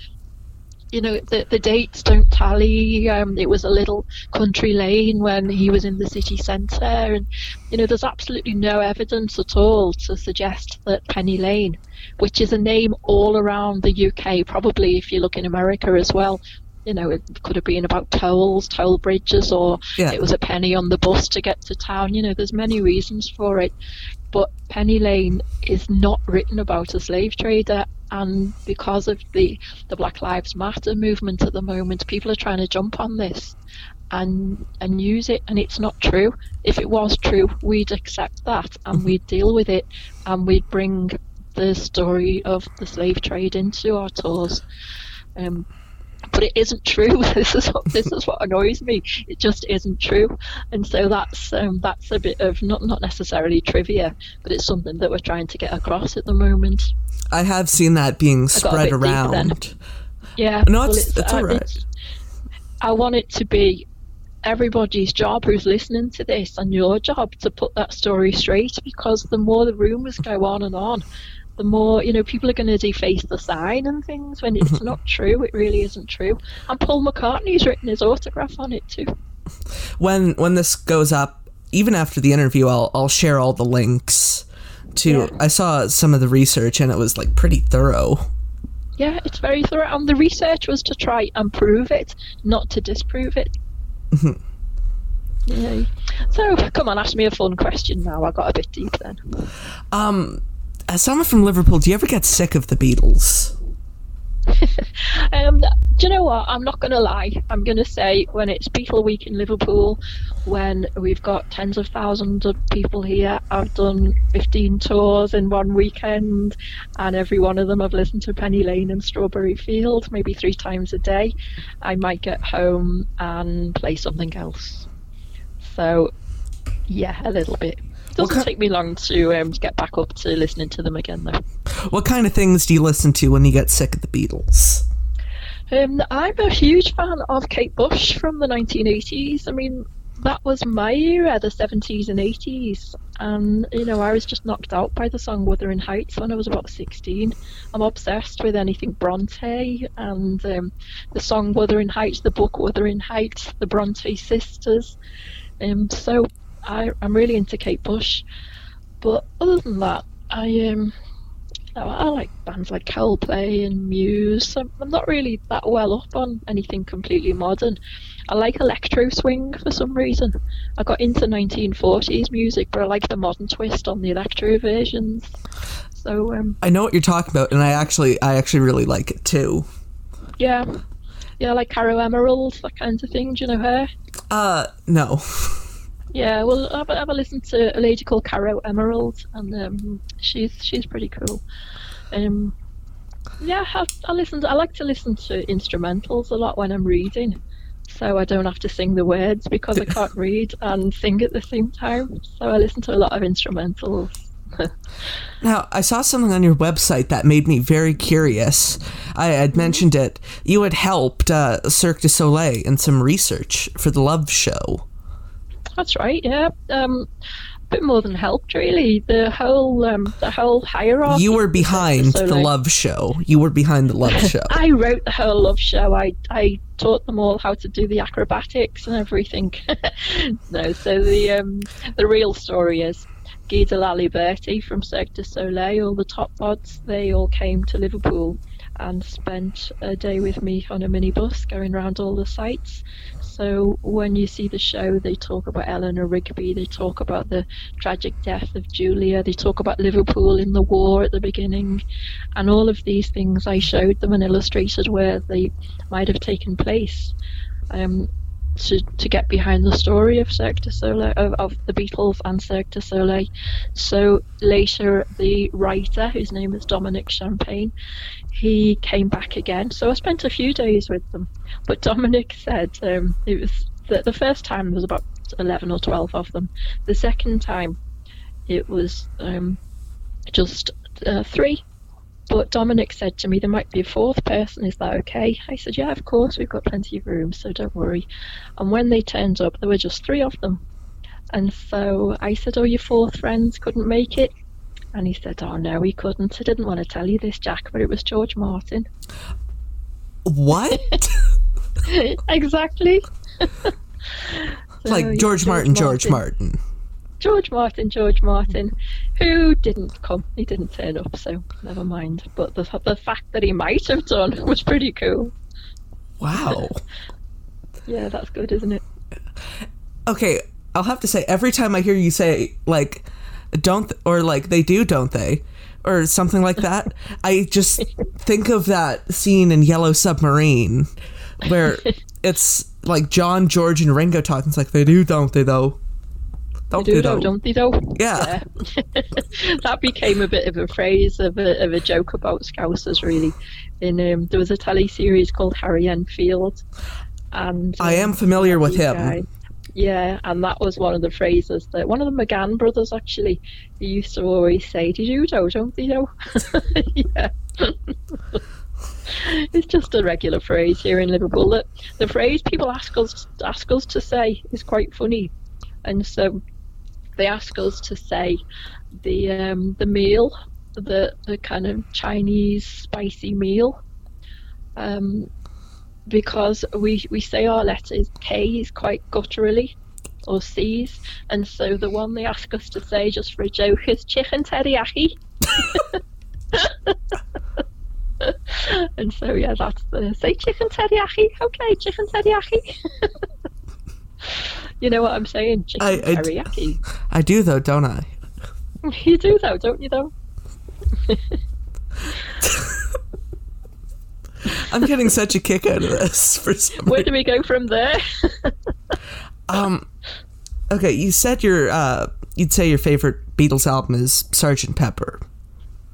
you know the the dates don't tally. Um, it was a little country lane when he was in the city centre, and you know there's absolutely no evidence at all to suggest that Penny Lane, which is a name all around the UK, probably if you look in America as well. You know, it could have been about tolls, toll bridges, or Yeah. it was a penny on the bus to get to town. You know, there's many reasons for it. But Penny Lane is not written about a slave trader, and because of the the Black Lives Matter movement at the moment, people are trying to jump on this and and use it, and it's not true. If it was true, we'd accept that and we'd deal with it, and we'd bring the story of the slave trade into our tours. Um, but it isn't true. [LAUGHS] This is what this is what annoys me. It just isn't true, and so that's um, that's a bit of not not necessarily trivia, but it's something that we're trying to get across at the moment. I have seen that being spread bit deep then. around. Yeah, No, well, it's- it's uh, all right. it's- I want it to be everybody's job who's listening to this and your job to put that story straight because the more the rumours go on and on, the more you know people are going to deface the sign and things when it's [LAUGHS] not true. It really isn't true. And Paul McCartney's written his autograph on it too. When when this goes up, even after the interview, I'll I'll share all the links to. Yeah. I saw some of the research and it was like pretty thorough. Yeah, it's very thorough. And the research was to try and prove it, not to disprove it. yeah. So, come on, ask me a fun question now. I got a bit deep then. Um, as someone from Liverpool, do you ever get sick of the Beatles? [LAUGHS] Um, do you know what? I'm not going to lie. I'm going to say when it's Beatle Week in Liverpool, when we've got tens of thousands of people here, I've done 15 tours in one weekend, and every one of them I've listened to Penny Lane and Strawberry Field maybe three times a day. I might get home and play something else. So Yeah, a little bit. Doesn't ki- take me long to um, get back up to listening to them again, though. What kind of things do you listen to when you get sick of the Beatles? Um, I'm a huge fan of Kate Bush from the 1980s. I mean, that was my era, the 70s and 80s. And, you know, I was just knocked out by the song Wuthering Heights when I was about 16. I'm obsessed with anything Bronte and um, the song Wuthering Heights, the book Wuthering Heights, the Bronte sisters. Um, so I, I'm really into Kate Bush. But other than that, I um, no, I like bands like Coldplay and Muse. I'm, I'm not really that well up on anything completely modern. I like electro swing for some reason. I got into 1940s music, but I like the modern twist on the electro versions. So um, I know what you're talking about, and I actually, I actually really like it too. yeah, yeah, like Caro Emerald, that kind of thing. Do you know her? Uh, no. [LAUGHS] Yeah, well, I've, I've listened to a lady called Caro Emerald, and um, she's she's pretty cool. Um, yeah, I, I listen. I like to listen to instrumentals a lot when I'm reading, so I don't have to sing the words because I [LAUGHS] can't read and sing at the same time. So I listen to a lot of instrumentals. [LAUGHS] Now, I saw something on your website that made me very curious. I had mentioned it. You had helped uh, Cirque du Soleil in some research for the Love Show. That's right. Yeah. Um, a bit more than helped, really. The whole um, the whole hierarchy. You were of the Cirque du behind the Soleil. Love Show. You were behind the Love [LAUGHS] Show. I wrote the whole love show. I I taught them all how to do the acrobatics and everything. [LAUGHS] no, so the um, the real story is Guy de la Liberté from Cirque du Soleil, all the top mods, they all came to Liverpool and spent a day with me on a minibus going around all the sites. So when you see the show, they talk about Eleanor Rigby, they talk about the tragic death of Julia, they talk about Liverpool in the war at the beginning, and all of these things I showed them and illustrated where they might have taken place. Um, to, to get behind the story of Cirque du Soleil, of, of the Beatles and Cirque du Soleil. So later, the writer, whose name is Dominic Champagne, he came back again. So I spent a few days with them. But Dominic said um, it was the, the first time there was about 11 or 12 of them. The second time, it was um, just uh, three. But Dominic said to me, there might be a fourth person, is that okay? I said, yeah, of course, we've got plenty of room, so don't worry. And when they turned up, there were just three of them. And so I said, oh, your fourth friend couldn't make it? And he said, oh, no, he couldn't. I didn't want to tell you this, Jack, but it was George Martin. What? [LAUGHS] [LAUGHS] exactly. [LAUGHS] So, like yeah, George Martin, George Martin. George Martin, George Martin, who didn't come. He didn't turn up, so never mind. But the, the fact that he might have done [LAUGHS] was pretty cool. Wow. [LAUGHS] Yeah, that's good, isn't it? Okay, I'll have to say every time I hear you say like don't th- or like they do don't they or something like that, I just [LAUGHS] think of that scene in Yellow Submarine where it's like John, George and Ringo talking it's like they do don't they though. Don't do, they though, though. don't they. Yeah. Yeah. [LAUGHS] that became a bit of a phrase, of a, of a joke about Scousers, really. In um, There was a telly series called Harry Enfield. and I am um, familiar with him. guy- Yeah, and that was one of the phrases that one of the McGann brothers actually used to always say, "Did you know? Don't they know?" yeah. [LAUGHS] it's just a regular phrase here in Liverpool. That the phrase people ask us ask us to say is quite funny, and so they ask us to say the um, the meal, the the kind of Chinese spicy meal, um, because we we say our letters K is quite gutturally, or C's, and so the one they ask us to say just for a joke is chicken teriyaki. [LAUGHS] and so yeah, that's the say chicken teriyaki. Okay, chicken teriyaki. [LAUGHS] [LAUGHS] you know what I'm saying? Chicken I- I d- teriyaki. I do though, don't I? [LAUGHS] You do though, don't you though? [LAUGHS] I'm getting such a kick out of this for some Where do we go from there? Um, okay, you said your uh, you'd say your favorite Beatles album is Sgt. Pepper.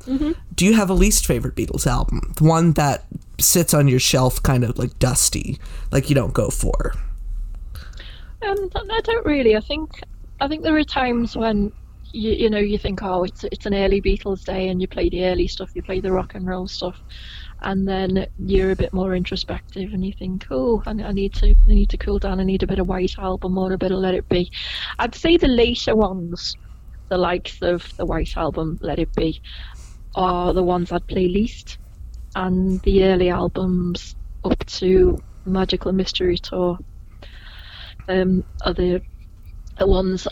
Mm-hmm. Do you have a least favorite Beatles album? The one that sits on your shelf, kind of like dusty, like you don't go for. Um, I don't really. I think I think there are times when you you know you think oh it's it's an early Beatles day and you play the early stuff, you play the rock and roll stuff, and then you're a bit more introspective and you think oh I, I need to I need to cool down, I need a bit of White Album or a bit of Let It Be. I'd say the later ones, the likes of the White Album, Let It Be, are the ones I'd play least, and the early albums up to Magical Mystery Tour um, are the the ones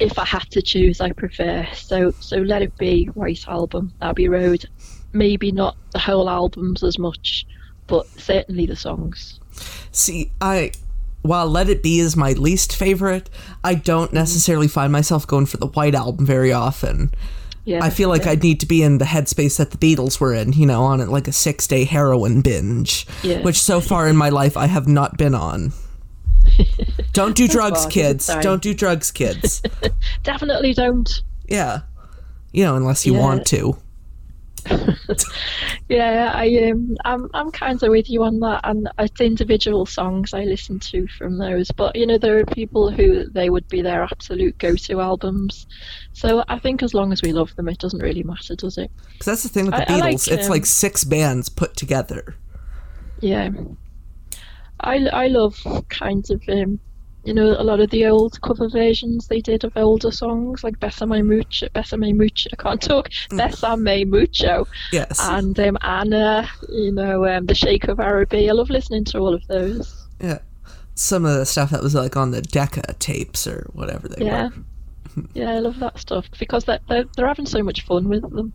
if I had to choose I prefer. So so Let It Be, White Album, Abbey Road. Maybe not the whole albums as much, but certainly the songs. See, I while Let It Be is my least favorite, I don't necessarily find myself going for the White Album very often. Yeah, I feel like yeah. I'd need to be in the headspace that the Beatles were in, you know, on it like a six day heroin binge, Yeah. which so far in my life I have not been on. [LAUGHS] Don't do drugs, kids. Don't do drugs, [LAUGHS] kids. definitely don't. yeah. You know, unless you Yeah. want to. [LAUGHS] Yeah, I um, I'm I'm kind of with you on that, and it's individual songs I listen to from those. But you know, there are people who they would be their absolute go-to albums. So I think as long as we love them, it doesn't really matter, does it? Because that's the thing with the I- I like, Beatles. it's um, like six bands put together. Yeah, I I love kind of um, you know, a lot of the old cover versions they did of older songs, like Besame Mucho, Besame Mucho, I can't talk, Besame Mucho, Yes. and um, Anna, you know, um, The Sheik of Araby. I love listening to all of those. yeah. Some of the stuff that was like on the Decca tapes or whatever they Yeah. were. [LAUGHS] Yeah, I love that stuff because they're, they're, they're having so much fun with them.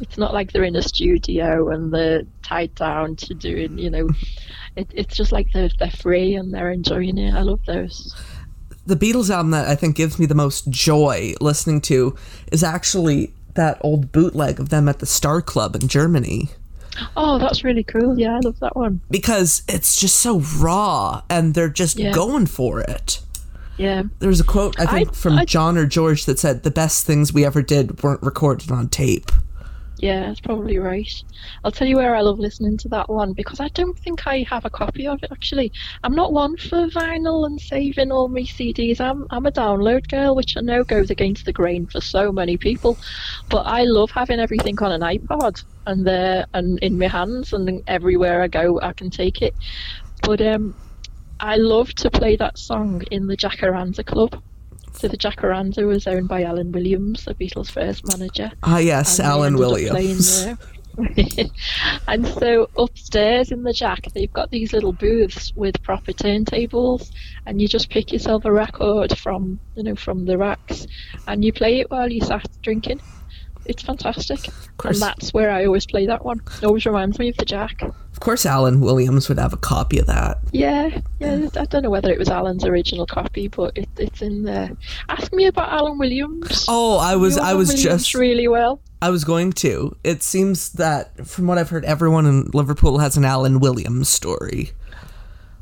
It's not like they're in a studio and they're tied down to doing, you know, [LAUGHS] it, it's just like they're, they're free and they're enjoying it. I love those. the Beatles album that I think gives me the most joy listening to is actually that old bootleg of them at the Star Club in Germany Oh, that's really cool. Yeah, I love that one. because it's just so raw and they're just Yeah. going for it. Yeah. There was a quote I think I- from I- John or George that said the best things we ever did weren't recorded on tape. Yeah, that's probably right. I'll tell you where I love listening to that one because I don't think I have a copy of it actually. I'm not one for vinyl and saving all my CDs. I'm I'm a download girl, which I know goes against the grain for so many people. But I love having everything on an iPod and there and in my hands and everywhere I go I can take it. But um I love to play that song in the Jacaranda Club. So the Jacaranda was owned by Alan Williams, the Beatles' first manager Ah, yes, Alan Williams. [LAUGHS] and so upstairs in the Jack, they've got these little booths with proper turntables, and you just pick yourself a record from you know from the racks, and you play it while you sat drinking. It's fantastic, and that's where I always play that one. It always reminds me of the Jack. Of course, Alan Williams would have a copy of that. Yeah, yeah. I don't know whether it was Alan's original copy, but it, it's in there. Ask me about Alan Williams. Oh, I was, I was Williams just, really well. I was going to. It seems that, from what I've heard, everyone in Liverpool has an Alan Williams story.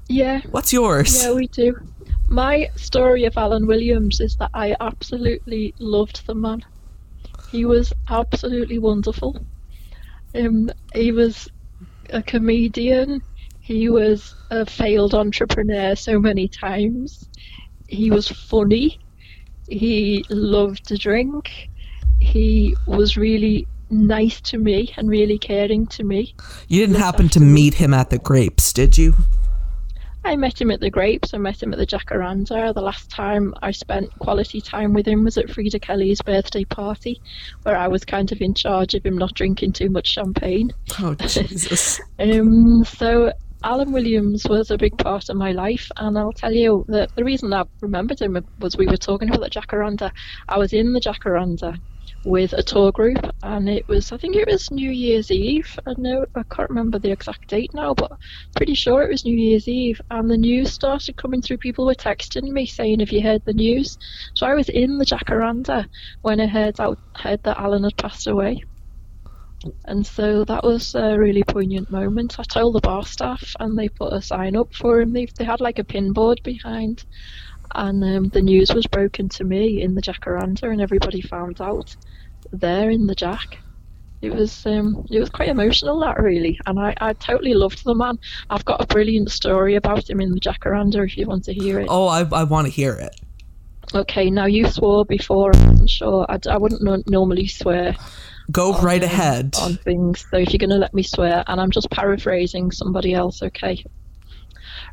Yeah, What's yours? Yeah, we do. My story of Alan Williams is that I absolutely loved the man. He was absolutely wonderful. Um, he was a comedian. He was a failed entrepreneur so many times. He was funny. He loved to drink. He was really nice to me and really caring to me. You didn't happen to meet him at the Grapes, did you? I met him at the Grapes. I met him at the Jacaranda. The last time I spent quality time with him was at Freda Kelly's birthday party, where I was kind of in charge of him not drinking too much champagne. Oh, [LAUGHS] Jesus. Um, so Alan Williams was a big part of my life, and I'll tell you that the reason I remembered him was we were talking about the Jacaranda. I was in the Jacaranda with a tour group, and it was I think it was New Year's Eve. I know I can't remember the exact date now, but pretty sure it was New Year's Eve. And the news started coming through. People were texting me saying, "Have you heard the news?" So I was in the Jacaranda when I heard out heard that Alan had passed away. And so that was a really poignant moment. I told the bar staff, and they put a sign up for him. They, they had like a pin board behind, and um, the news was broken to me in the Jacaranda, and everybody found out there in the Jack. It was um, it was quite emotional that really, and I, I totally loved the man. I've got a brilliant story about him in the Jacaranda if you want to hear it. Oh, I, I want to hear it. Okay, now you swore before. I'm sure I, I wouldn't no- normally swear Go right um, ahead. on things. So if you're going to let me swear, and I'm just paraphrasing somebody else, okay?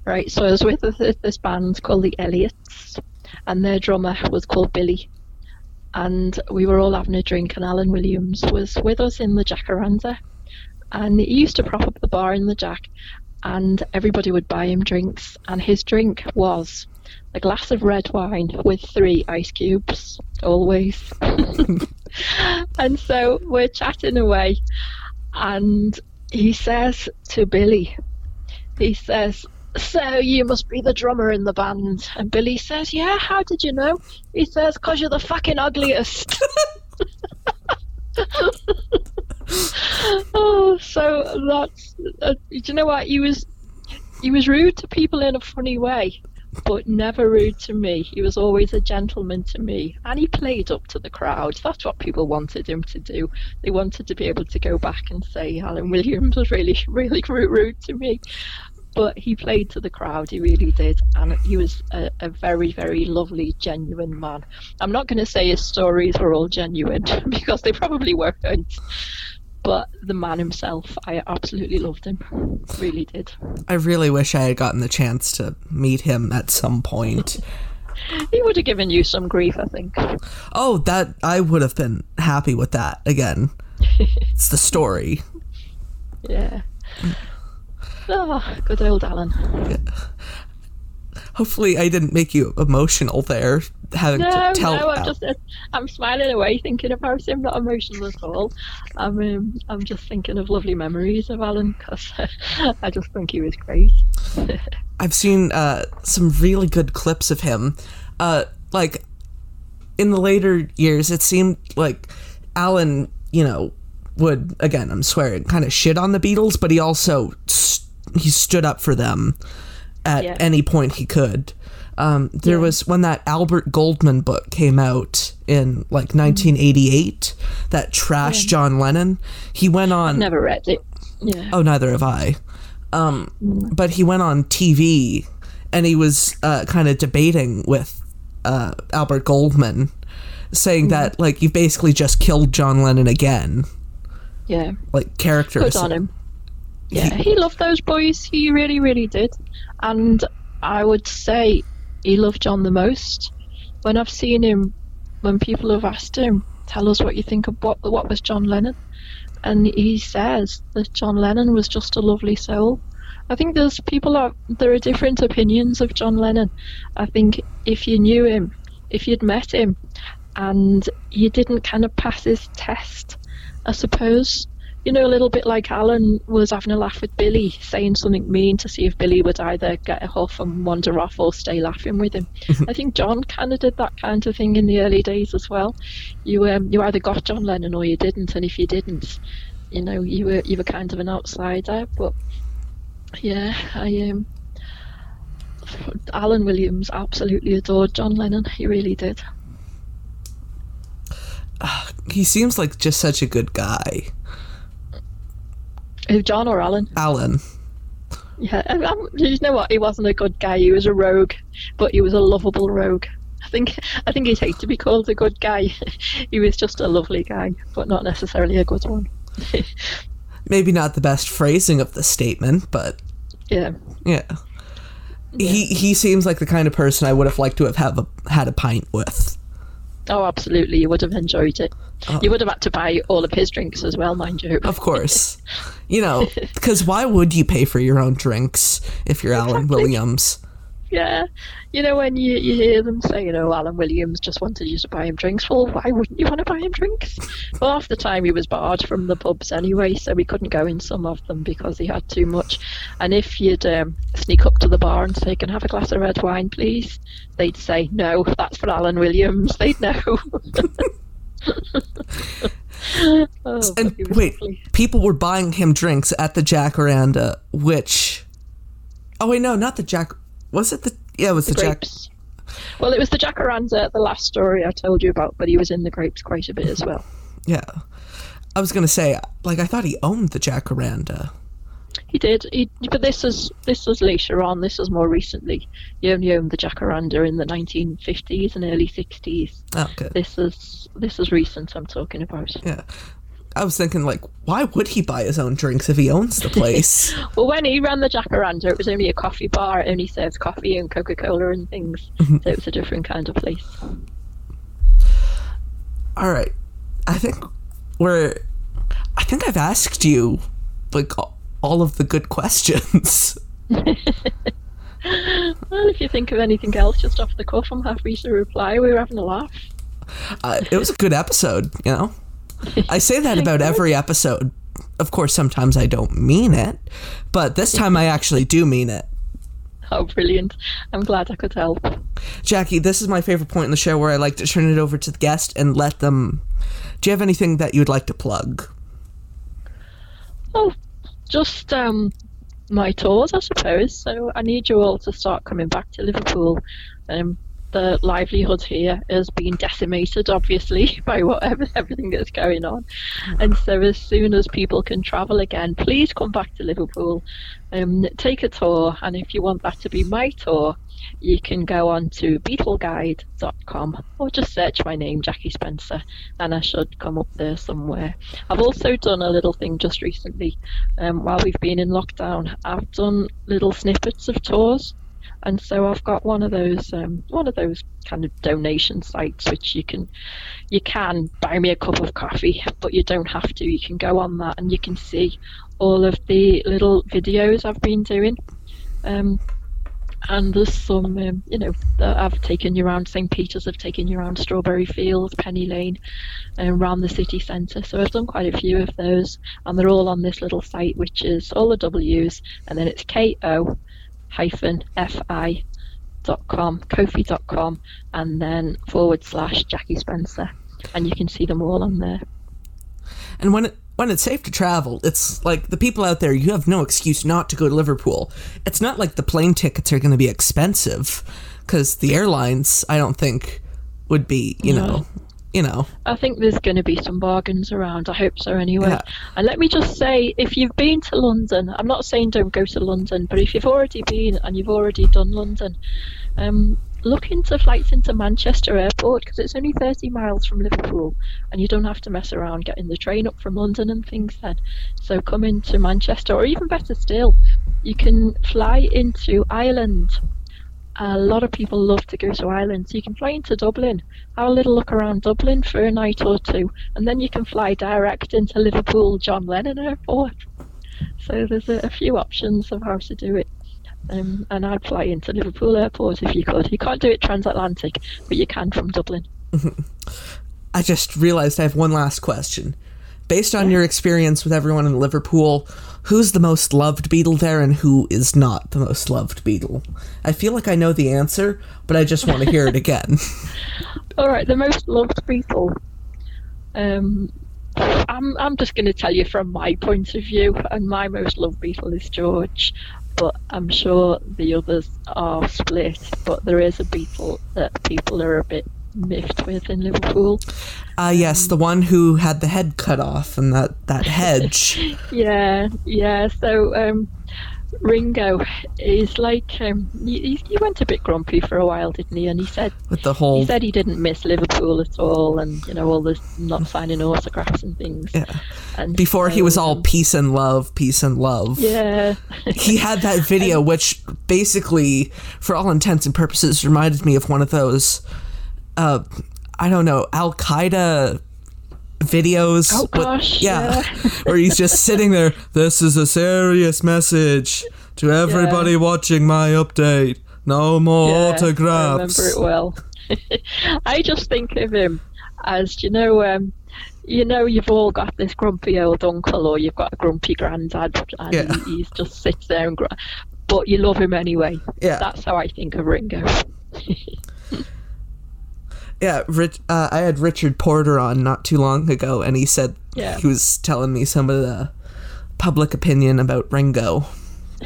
Right. So I was with this, this band called the Elliots, and their drummer was called Billy, and we were all having a drink, and Alan Williams was with us in the Jacaranda, and he used to prop up the bar in the Jack, and everybody would buy him drinks, and his drink was a glass of red wine with three ice cubes, always. [LAUGHS] and so we're chatting away, and he says to Billy, he says, So you must be the drummer in the band. And Billy says, Yeah, how did you know? He says, Because you're the fucking ugliest. [LAUGHS] oh, so that's. Uh, do you know what? He was. He was rude to people in a funny way, but never rude to me. He was always a gentleman to me, and he played up to the crowd. That's what people wanted him to do. They wanted to be able to go back and say Alan Williams was really, [LAUGHS] really rude to me. But he played to the crowd, he really did, and he was a, a very, very lovely, genuine man. I'm not going to say his stories were all genuine [LAUGHS] because they probably weren't. But the man himself, I absolutely loved him. Really did. I really wish I had gotten the chance to meet him at some point. He would have given you some grief, I think. Oh, that I would have been happy with that. Again, [LAUGHS] it's the story. Yeah. Oh, good old Alan. [LAUGHS] Hopefully, I didn't make you emotional there, having No, to tell. no, I'm just uh, I'm smiling away thinking about him, not emotional at all. I'm um, I'm just thinking of lovely memories of Alan because [LAUGHS] I just think he was great. [LAUGHS] I've seen uh, some really good clips of him. Uh, like in the later years, it seemed like Alan, you know, would again, I'm swearing, kind of shit on the Beatles, but he also st- he stood up for them at Yeah. any point he could. Um, there was when that Albert Goldman book came out in like 1988, that trash John Lennon. He went on. Never read it. Yeah. Oh, neither have I. Um, but he went on TV and he was uh, kind of debating with uh, Albert Goldman, saying that like you've basically just killed John Lennon again, Yeah. like character. Good on him. Yeah, he loved those boys. He really, really did. And I would say he loved John the most. When I've seen him, when people have asked him, tell us what you think of what, what was John Lennon, and he says that John Lennon was just a lovely soul. I think there's people are there are different opinions of John Lennon. I think if you knew him, if you'd met him, and you didn't kind of pass his test, I suppose. You know, a little bit like Alan was having a laugh with Billy, saying something mean to see if Billy would either get a huff and wander off or stay laughing with him. [LAUGHS] I think John kind of did that kind of thing in the early days as well. You um, you either got John Lennon or you didn't, and if you didn't, you know, you were you were kind of an outsider. But yeah, I um, Alan Williams absolutely adored John Lennon. He really did. He seems like just such a good guy, Who, John or Alan? Alan. Yeah, and, um, you know what? He wasn't a good guy. He was a rogue, but he was a lovable rogue. I think I think he'd hate to be called a good guy. [LAUGHS] he was just a lovely guy, but not necessarily a good one. [LAUGHS] Maybe not the best phrasing of the statement, but yeah, yeah. He he seems like the kind of person I would have liked to have have a, had a pint with. Oh, absolutely. You would have enjoyed it. Uh, you would have had to buy all of his drinks as well, mind you. Of course. [LAUGHS] You know, because why would you pay for your own drinks if you're Alan Williams? Yeah, you know when you, you hear them say, you know, Alan Williams just wanted you to buy him drinks. Well, why wouldn't you want to buy him drinks? Well, half the time he was barred from the pubs anyway, so he couldn't go in some of them because he had too much. And if you'd um, sneak up to the bar and say, "Can I have a glass of red wine, please?" they'd say, "No, that's for Alan Williams." They'd know. [LAUGHS] oh, And wait, lovely. people were buying him drinks at the Jacaranda, which. Oh wait, no, not the Jack. Was it the? Yeah, it was the, Jack. grapes. Well, it was the Jacaranda, the last story I told you about, but he was in the grapes quite a bit as well. Yeah, I was gonna say, like, I thought he owned the Jacaranda. He did. He, but this is this was later on. This was more recently. He only owned the Jacaranda in the 1950s and early 60s. Oh, good. This is this is recent. I'm talking about. Yeah. I was thinking, like, why would he buy his own drinks if he owns the place? [LAUGHS] Well, when he ran the Jacaranda, it was only a coffee bar. It only served coffee and Coca Cola and things. so it was a different kind of place. All right. I think we're. I think I've asked you, like, all of the good questions. [LAUGHS] Well, if you think of anything else just off the cuff, I'm happy to reply. We were having a laugh. Uh, it was a good episode, you know? I say that about every episode. Of course, sometimes I don't mean it, but this time I actually do mean it. Oh, brilliant. I'm glad I could help. Jackie, this is my favorite point in the show where I like to turn it over to the guest and let them. Do you have anything that you'd like to plug? Oh, just um, my tours, I suppose. So I need you all to start coming back to Liverpool. Um, the livelihood here has been decimated, obviously, [LAUGHS] by whatever everything that's going on. And so, as soon as people can travel again, please come back to Liverpool, um, take a tour. And if you want that to be my tour, you can go on to beatleguide.com or just search my name, Jackie Spencer, and I should come up there somewhere. I've also done a little thing just recently um, while we've been in lockdown. I've done little snippets of tours and so I've got one of those um, one of those kind of donation sites which you can you can buy me a cup of coffee, but you don't have to. You can go on that and you can see all of the little videos I've been doing. Um, and there's some, um, you know, that I've taken you around St. Peter's, I've taken you around Strawberry Fields, Penny Lane, and around the city centre. So I've done quite a few of those, and they're all on this little site, which is all the W's, and then it's ko hyphen fi dot com kofi.com and then forward slash jackie spencer and you can see them all on there And when it when it's safe to travel, it's like the people out there, you have no excuse not to go to Liverpool. It's not like the plane tickets are going to be expensive because the airlines, I don't think, would be, you No. know, you know. I think there's going to be some bargains around. I hope so anyway. Yeah. And let me just say, if you've been to London, I'm not saying don't go to London, but if you've already been and you've already done London, um, look into flights into Manchester Airport because it's only 30 miles from Liverpool and you don't have to mess around getting the train up from London and things then. So come into Manchester, or even better still, you can fly into Ireland a lot of people love to go to Ireland. So you can fly into Dublin, have a little look around Dublin for a night or two, and then you can fly direct into Liverpool John Lennon Airport. So there's a, a few options of how to do it. Um, and I'd fly into Liverpool Airport if you could. You can't do it transatlantic, but you can from Dublin. [LAUGHS] I just realized I have one last question. Based on your experience with everyone in Liverpool, who's the most loved Beatle there and who is not the most loved Beatle? I feel like I know the answer, but I just want to hear it again. [LAUGHS] All right, the most loved Beatle. Um, I'm I'm just going to tell you from my point of view, and my most loved Beatle is George, but I'm sure the others are split. But there is a Beatle that people are a bit miffed with in Liverpool. Ah, yes, the one who had the head cut off and that, that hedge. [LAUGHS] Yeah, yeah. So um, Ringo is like um, he, he went a bit grumpy for a while, didn't he? And he said with the whole he said he didn't miss Liverpool at all, and you know all the not signing autographs and things. Yeah. And Before he was all um, peace and love, peace and love. yeah, he had that [LAUGHS] video which basically for all intents and purposes reminded me of one of those uh i don't know al-qaeda videos Oh, with- gosh, yeah, [LAUGHS] where he's just sitting there this is a serious message to everybody watching my update no more yeah, I autographs remember it well. [LAUGHS] I just think of him as you know, um, you know, you've all got this grumpy old uncle, or you've got a grumpy granddad, and Yeah. he, he's just sits there and, gr- but you love him anyway. Yeah. that's how I think of Ringo. [LAUGHS] yeah Rich, uh, i had richard porter on not too long ago and he said Yeah. he was telling me some of the public opinion about ringo [LAUGHS]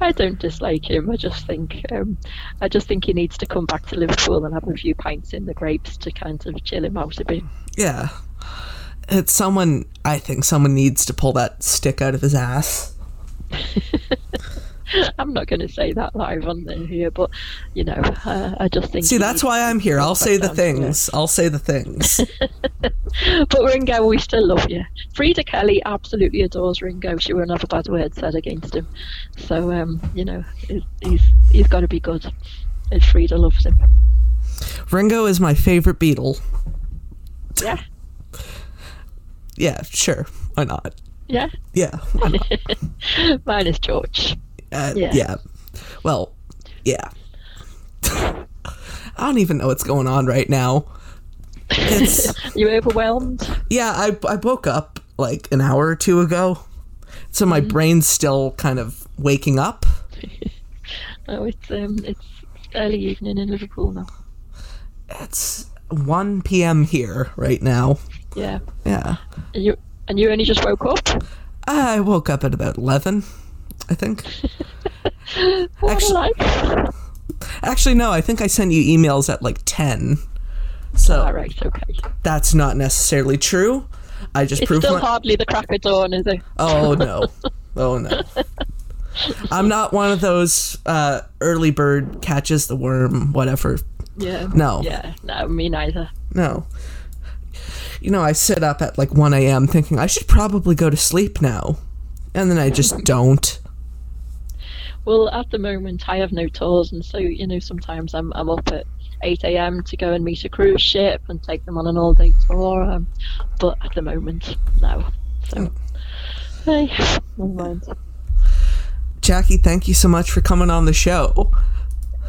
I don't dislike him. I just think um, I just think he needs to come back to Liverpool and have a few pints in the grapes to kind of chill him out a bit. Yeah. It's someone, I think someone needs to pull that stick out of his ass. [LAUGHS] [LAUGHS] I'm not going to say that live on the here, but you know, uh, I just think. See, that's why I'm here. I'll say the things. I'll say the things. But Ringo, we still love you. Freda Kelly absolutely adores Ringo. She won't have a bad word said against him. So, um, you know, he- he's he's got to be good. And Frida loves him. Ringo is my favorite Beatle. Yeah, Yeah, sure. Why not? yeah. Yeah. Why not? [LAUGHS] Mine is George. Uh, Yeah. yeah. Well, yeah. [LAUGHS] I don't even know what's going on right now. It's [LAUGHS] you overwhelmed? yeah. I I woke up like an hour or two ago, so my brain's still kind of waking up. [LAUGHS] Oh, it's um, it's early evening in Liverpool now. It's 1 p.m. here right now. Yeah, Yeah. and you and you only just woke up. I woke up at about 11, I think. [LAUGHS] Actually- Actually, no, I think I sent you emails at like 10. So All right, okay. that's not necessarily true. I just It's proved still my. hardly the crack of dawn, is it? Oh [LAUGHS] no. Oh no. I'm not one of those uh, early bird catches the worm, whatever. Yeah. No. Yeah. No, me neither. No. You know, I sit up at like 1 a.m. thinking I should probably go to sleep now. And then I just [LAUGHS] don't. Well, at the moment, I have no tours, and so you know, sometimes I'm I'm up at 8 a.m. to go and meet a cruise ship and take them on an all-day tour. Um, but at the moment, no. So, hey, never mind. Jackie, thank you so much for coming on the show.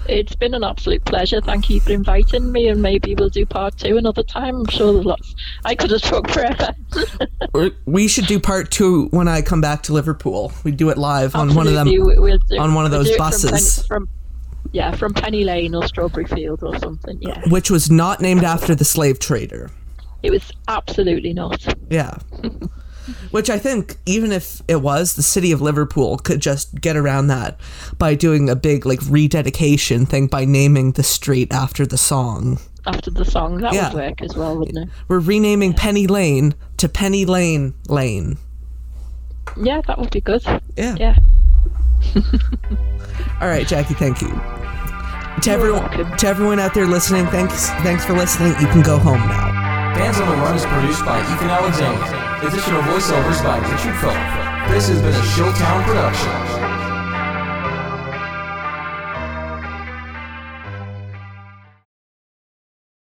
It's been an absolute pleasure. Thank you for inviting me, and maybe we'll do part two another time. I'm sure there's lots. I could have talked forever. [LAUGHS] We should do part two when I come back to Liverpool. We do it live on one of them. We- we'll do- on one of we'll those from buses. Penny- From, yeah, from Penny Lane or Strawberry Field or something. Yeah, which was not named after the slave trader. it was absolutely not. Yeah. [LAUGHS] Which I think, even if it was, the city of Liverpool could just get around that by doing a big, like, rededication thing by naming the street after the song. After the song, that Yeah. would work as well, wouldn't it? We're renaming Penny Lane to Penny Lane Lane. Yeah, that would be good. Yeah. Yeah. [LAUGHS] All right, Jackie, thank you. To everyone, welcome. to everyone out there listening, thanks, thanks for listening. You can go home now. Fans on the Run is produced by Ethan Alexander. Additional voiceovers by Richard Phillip. This has been a Showtown production.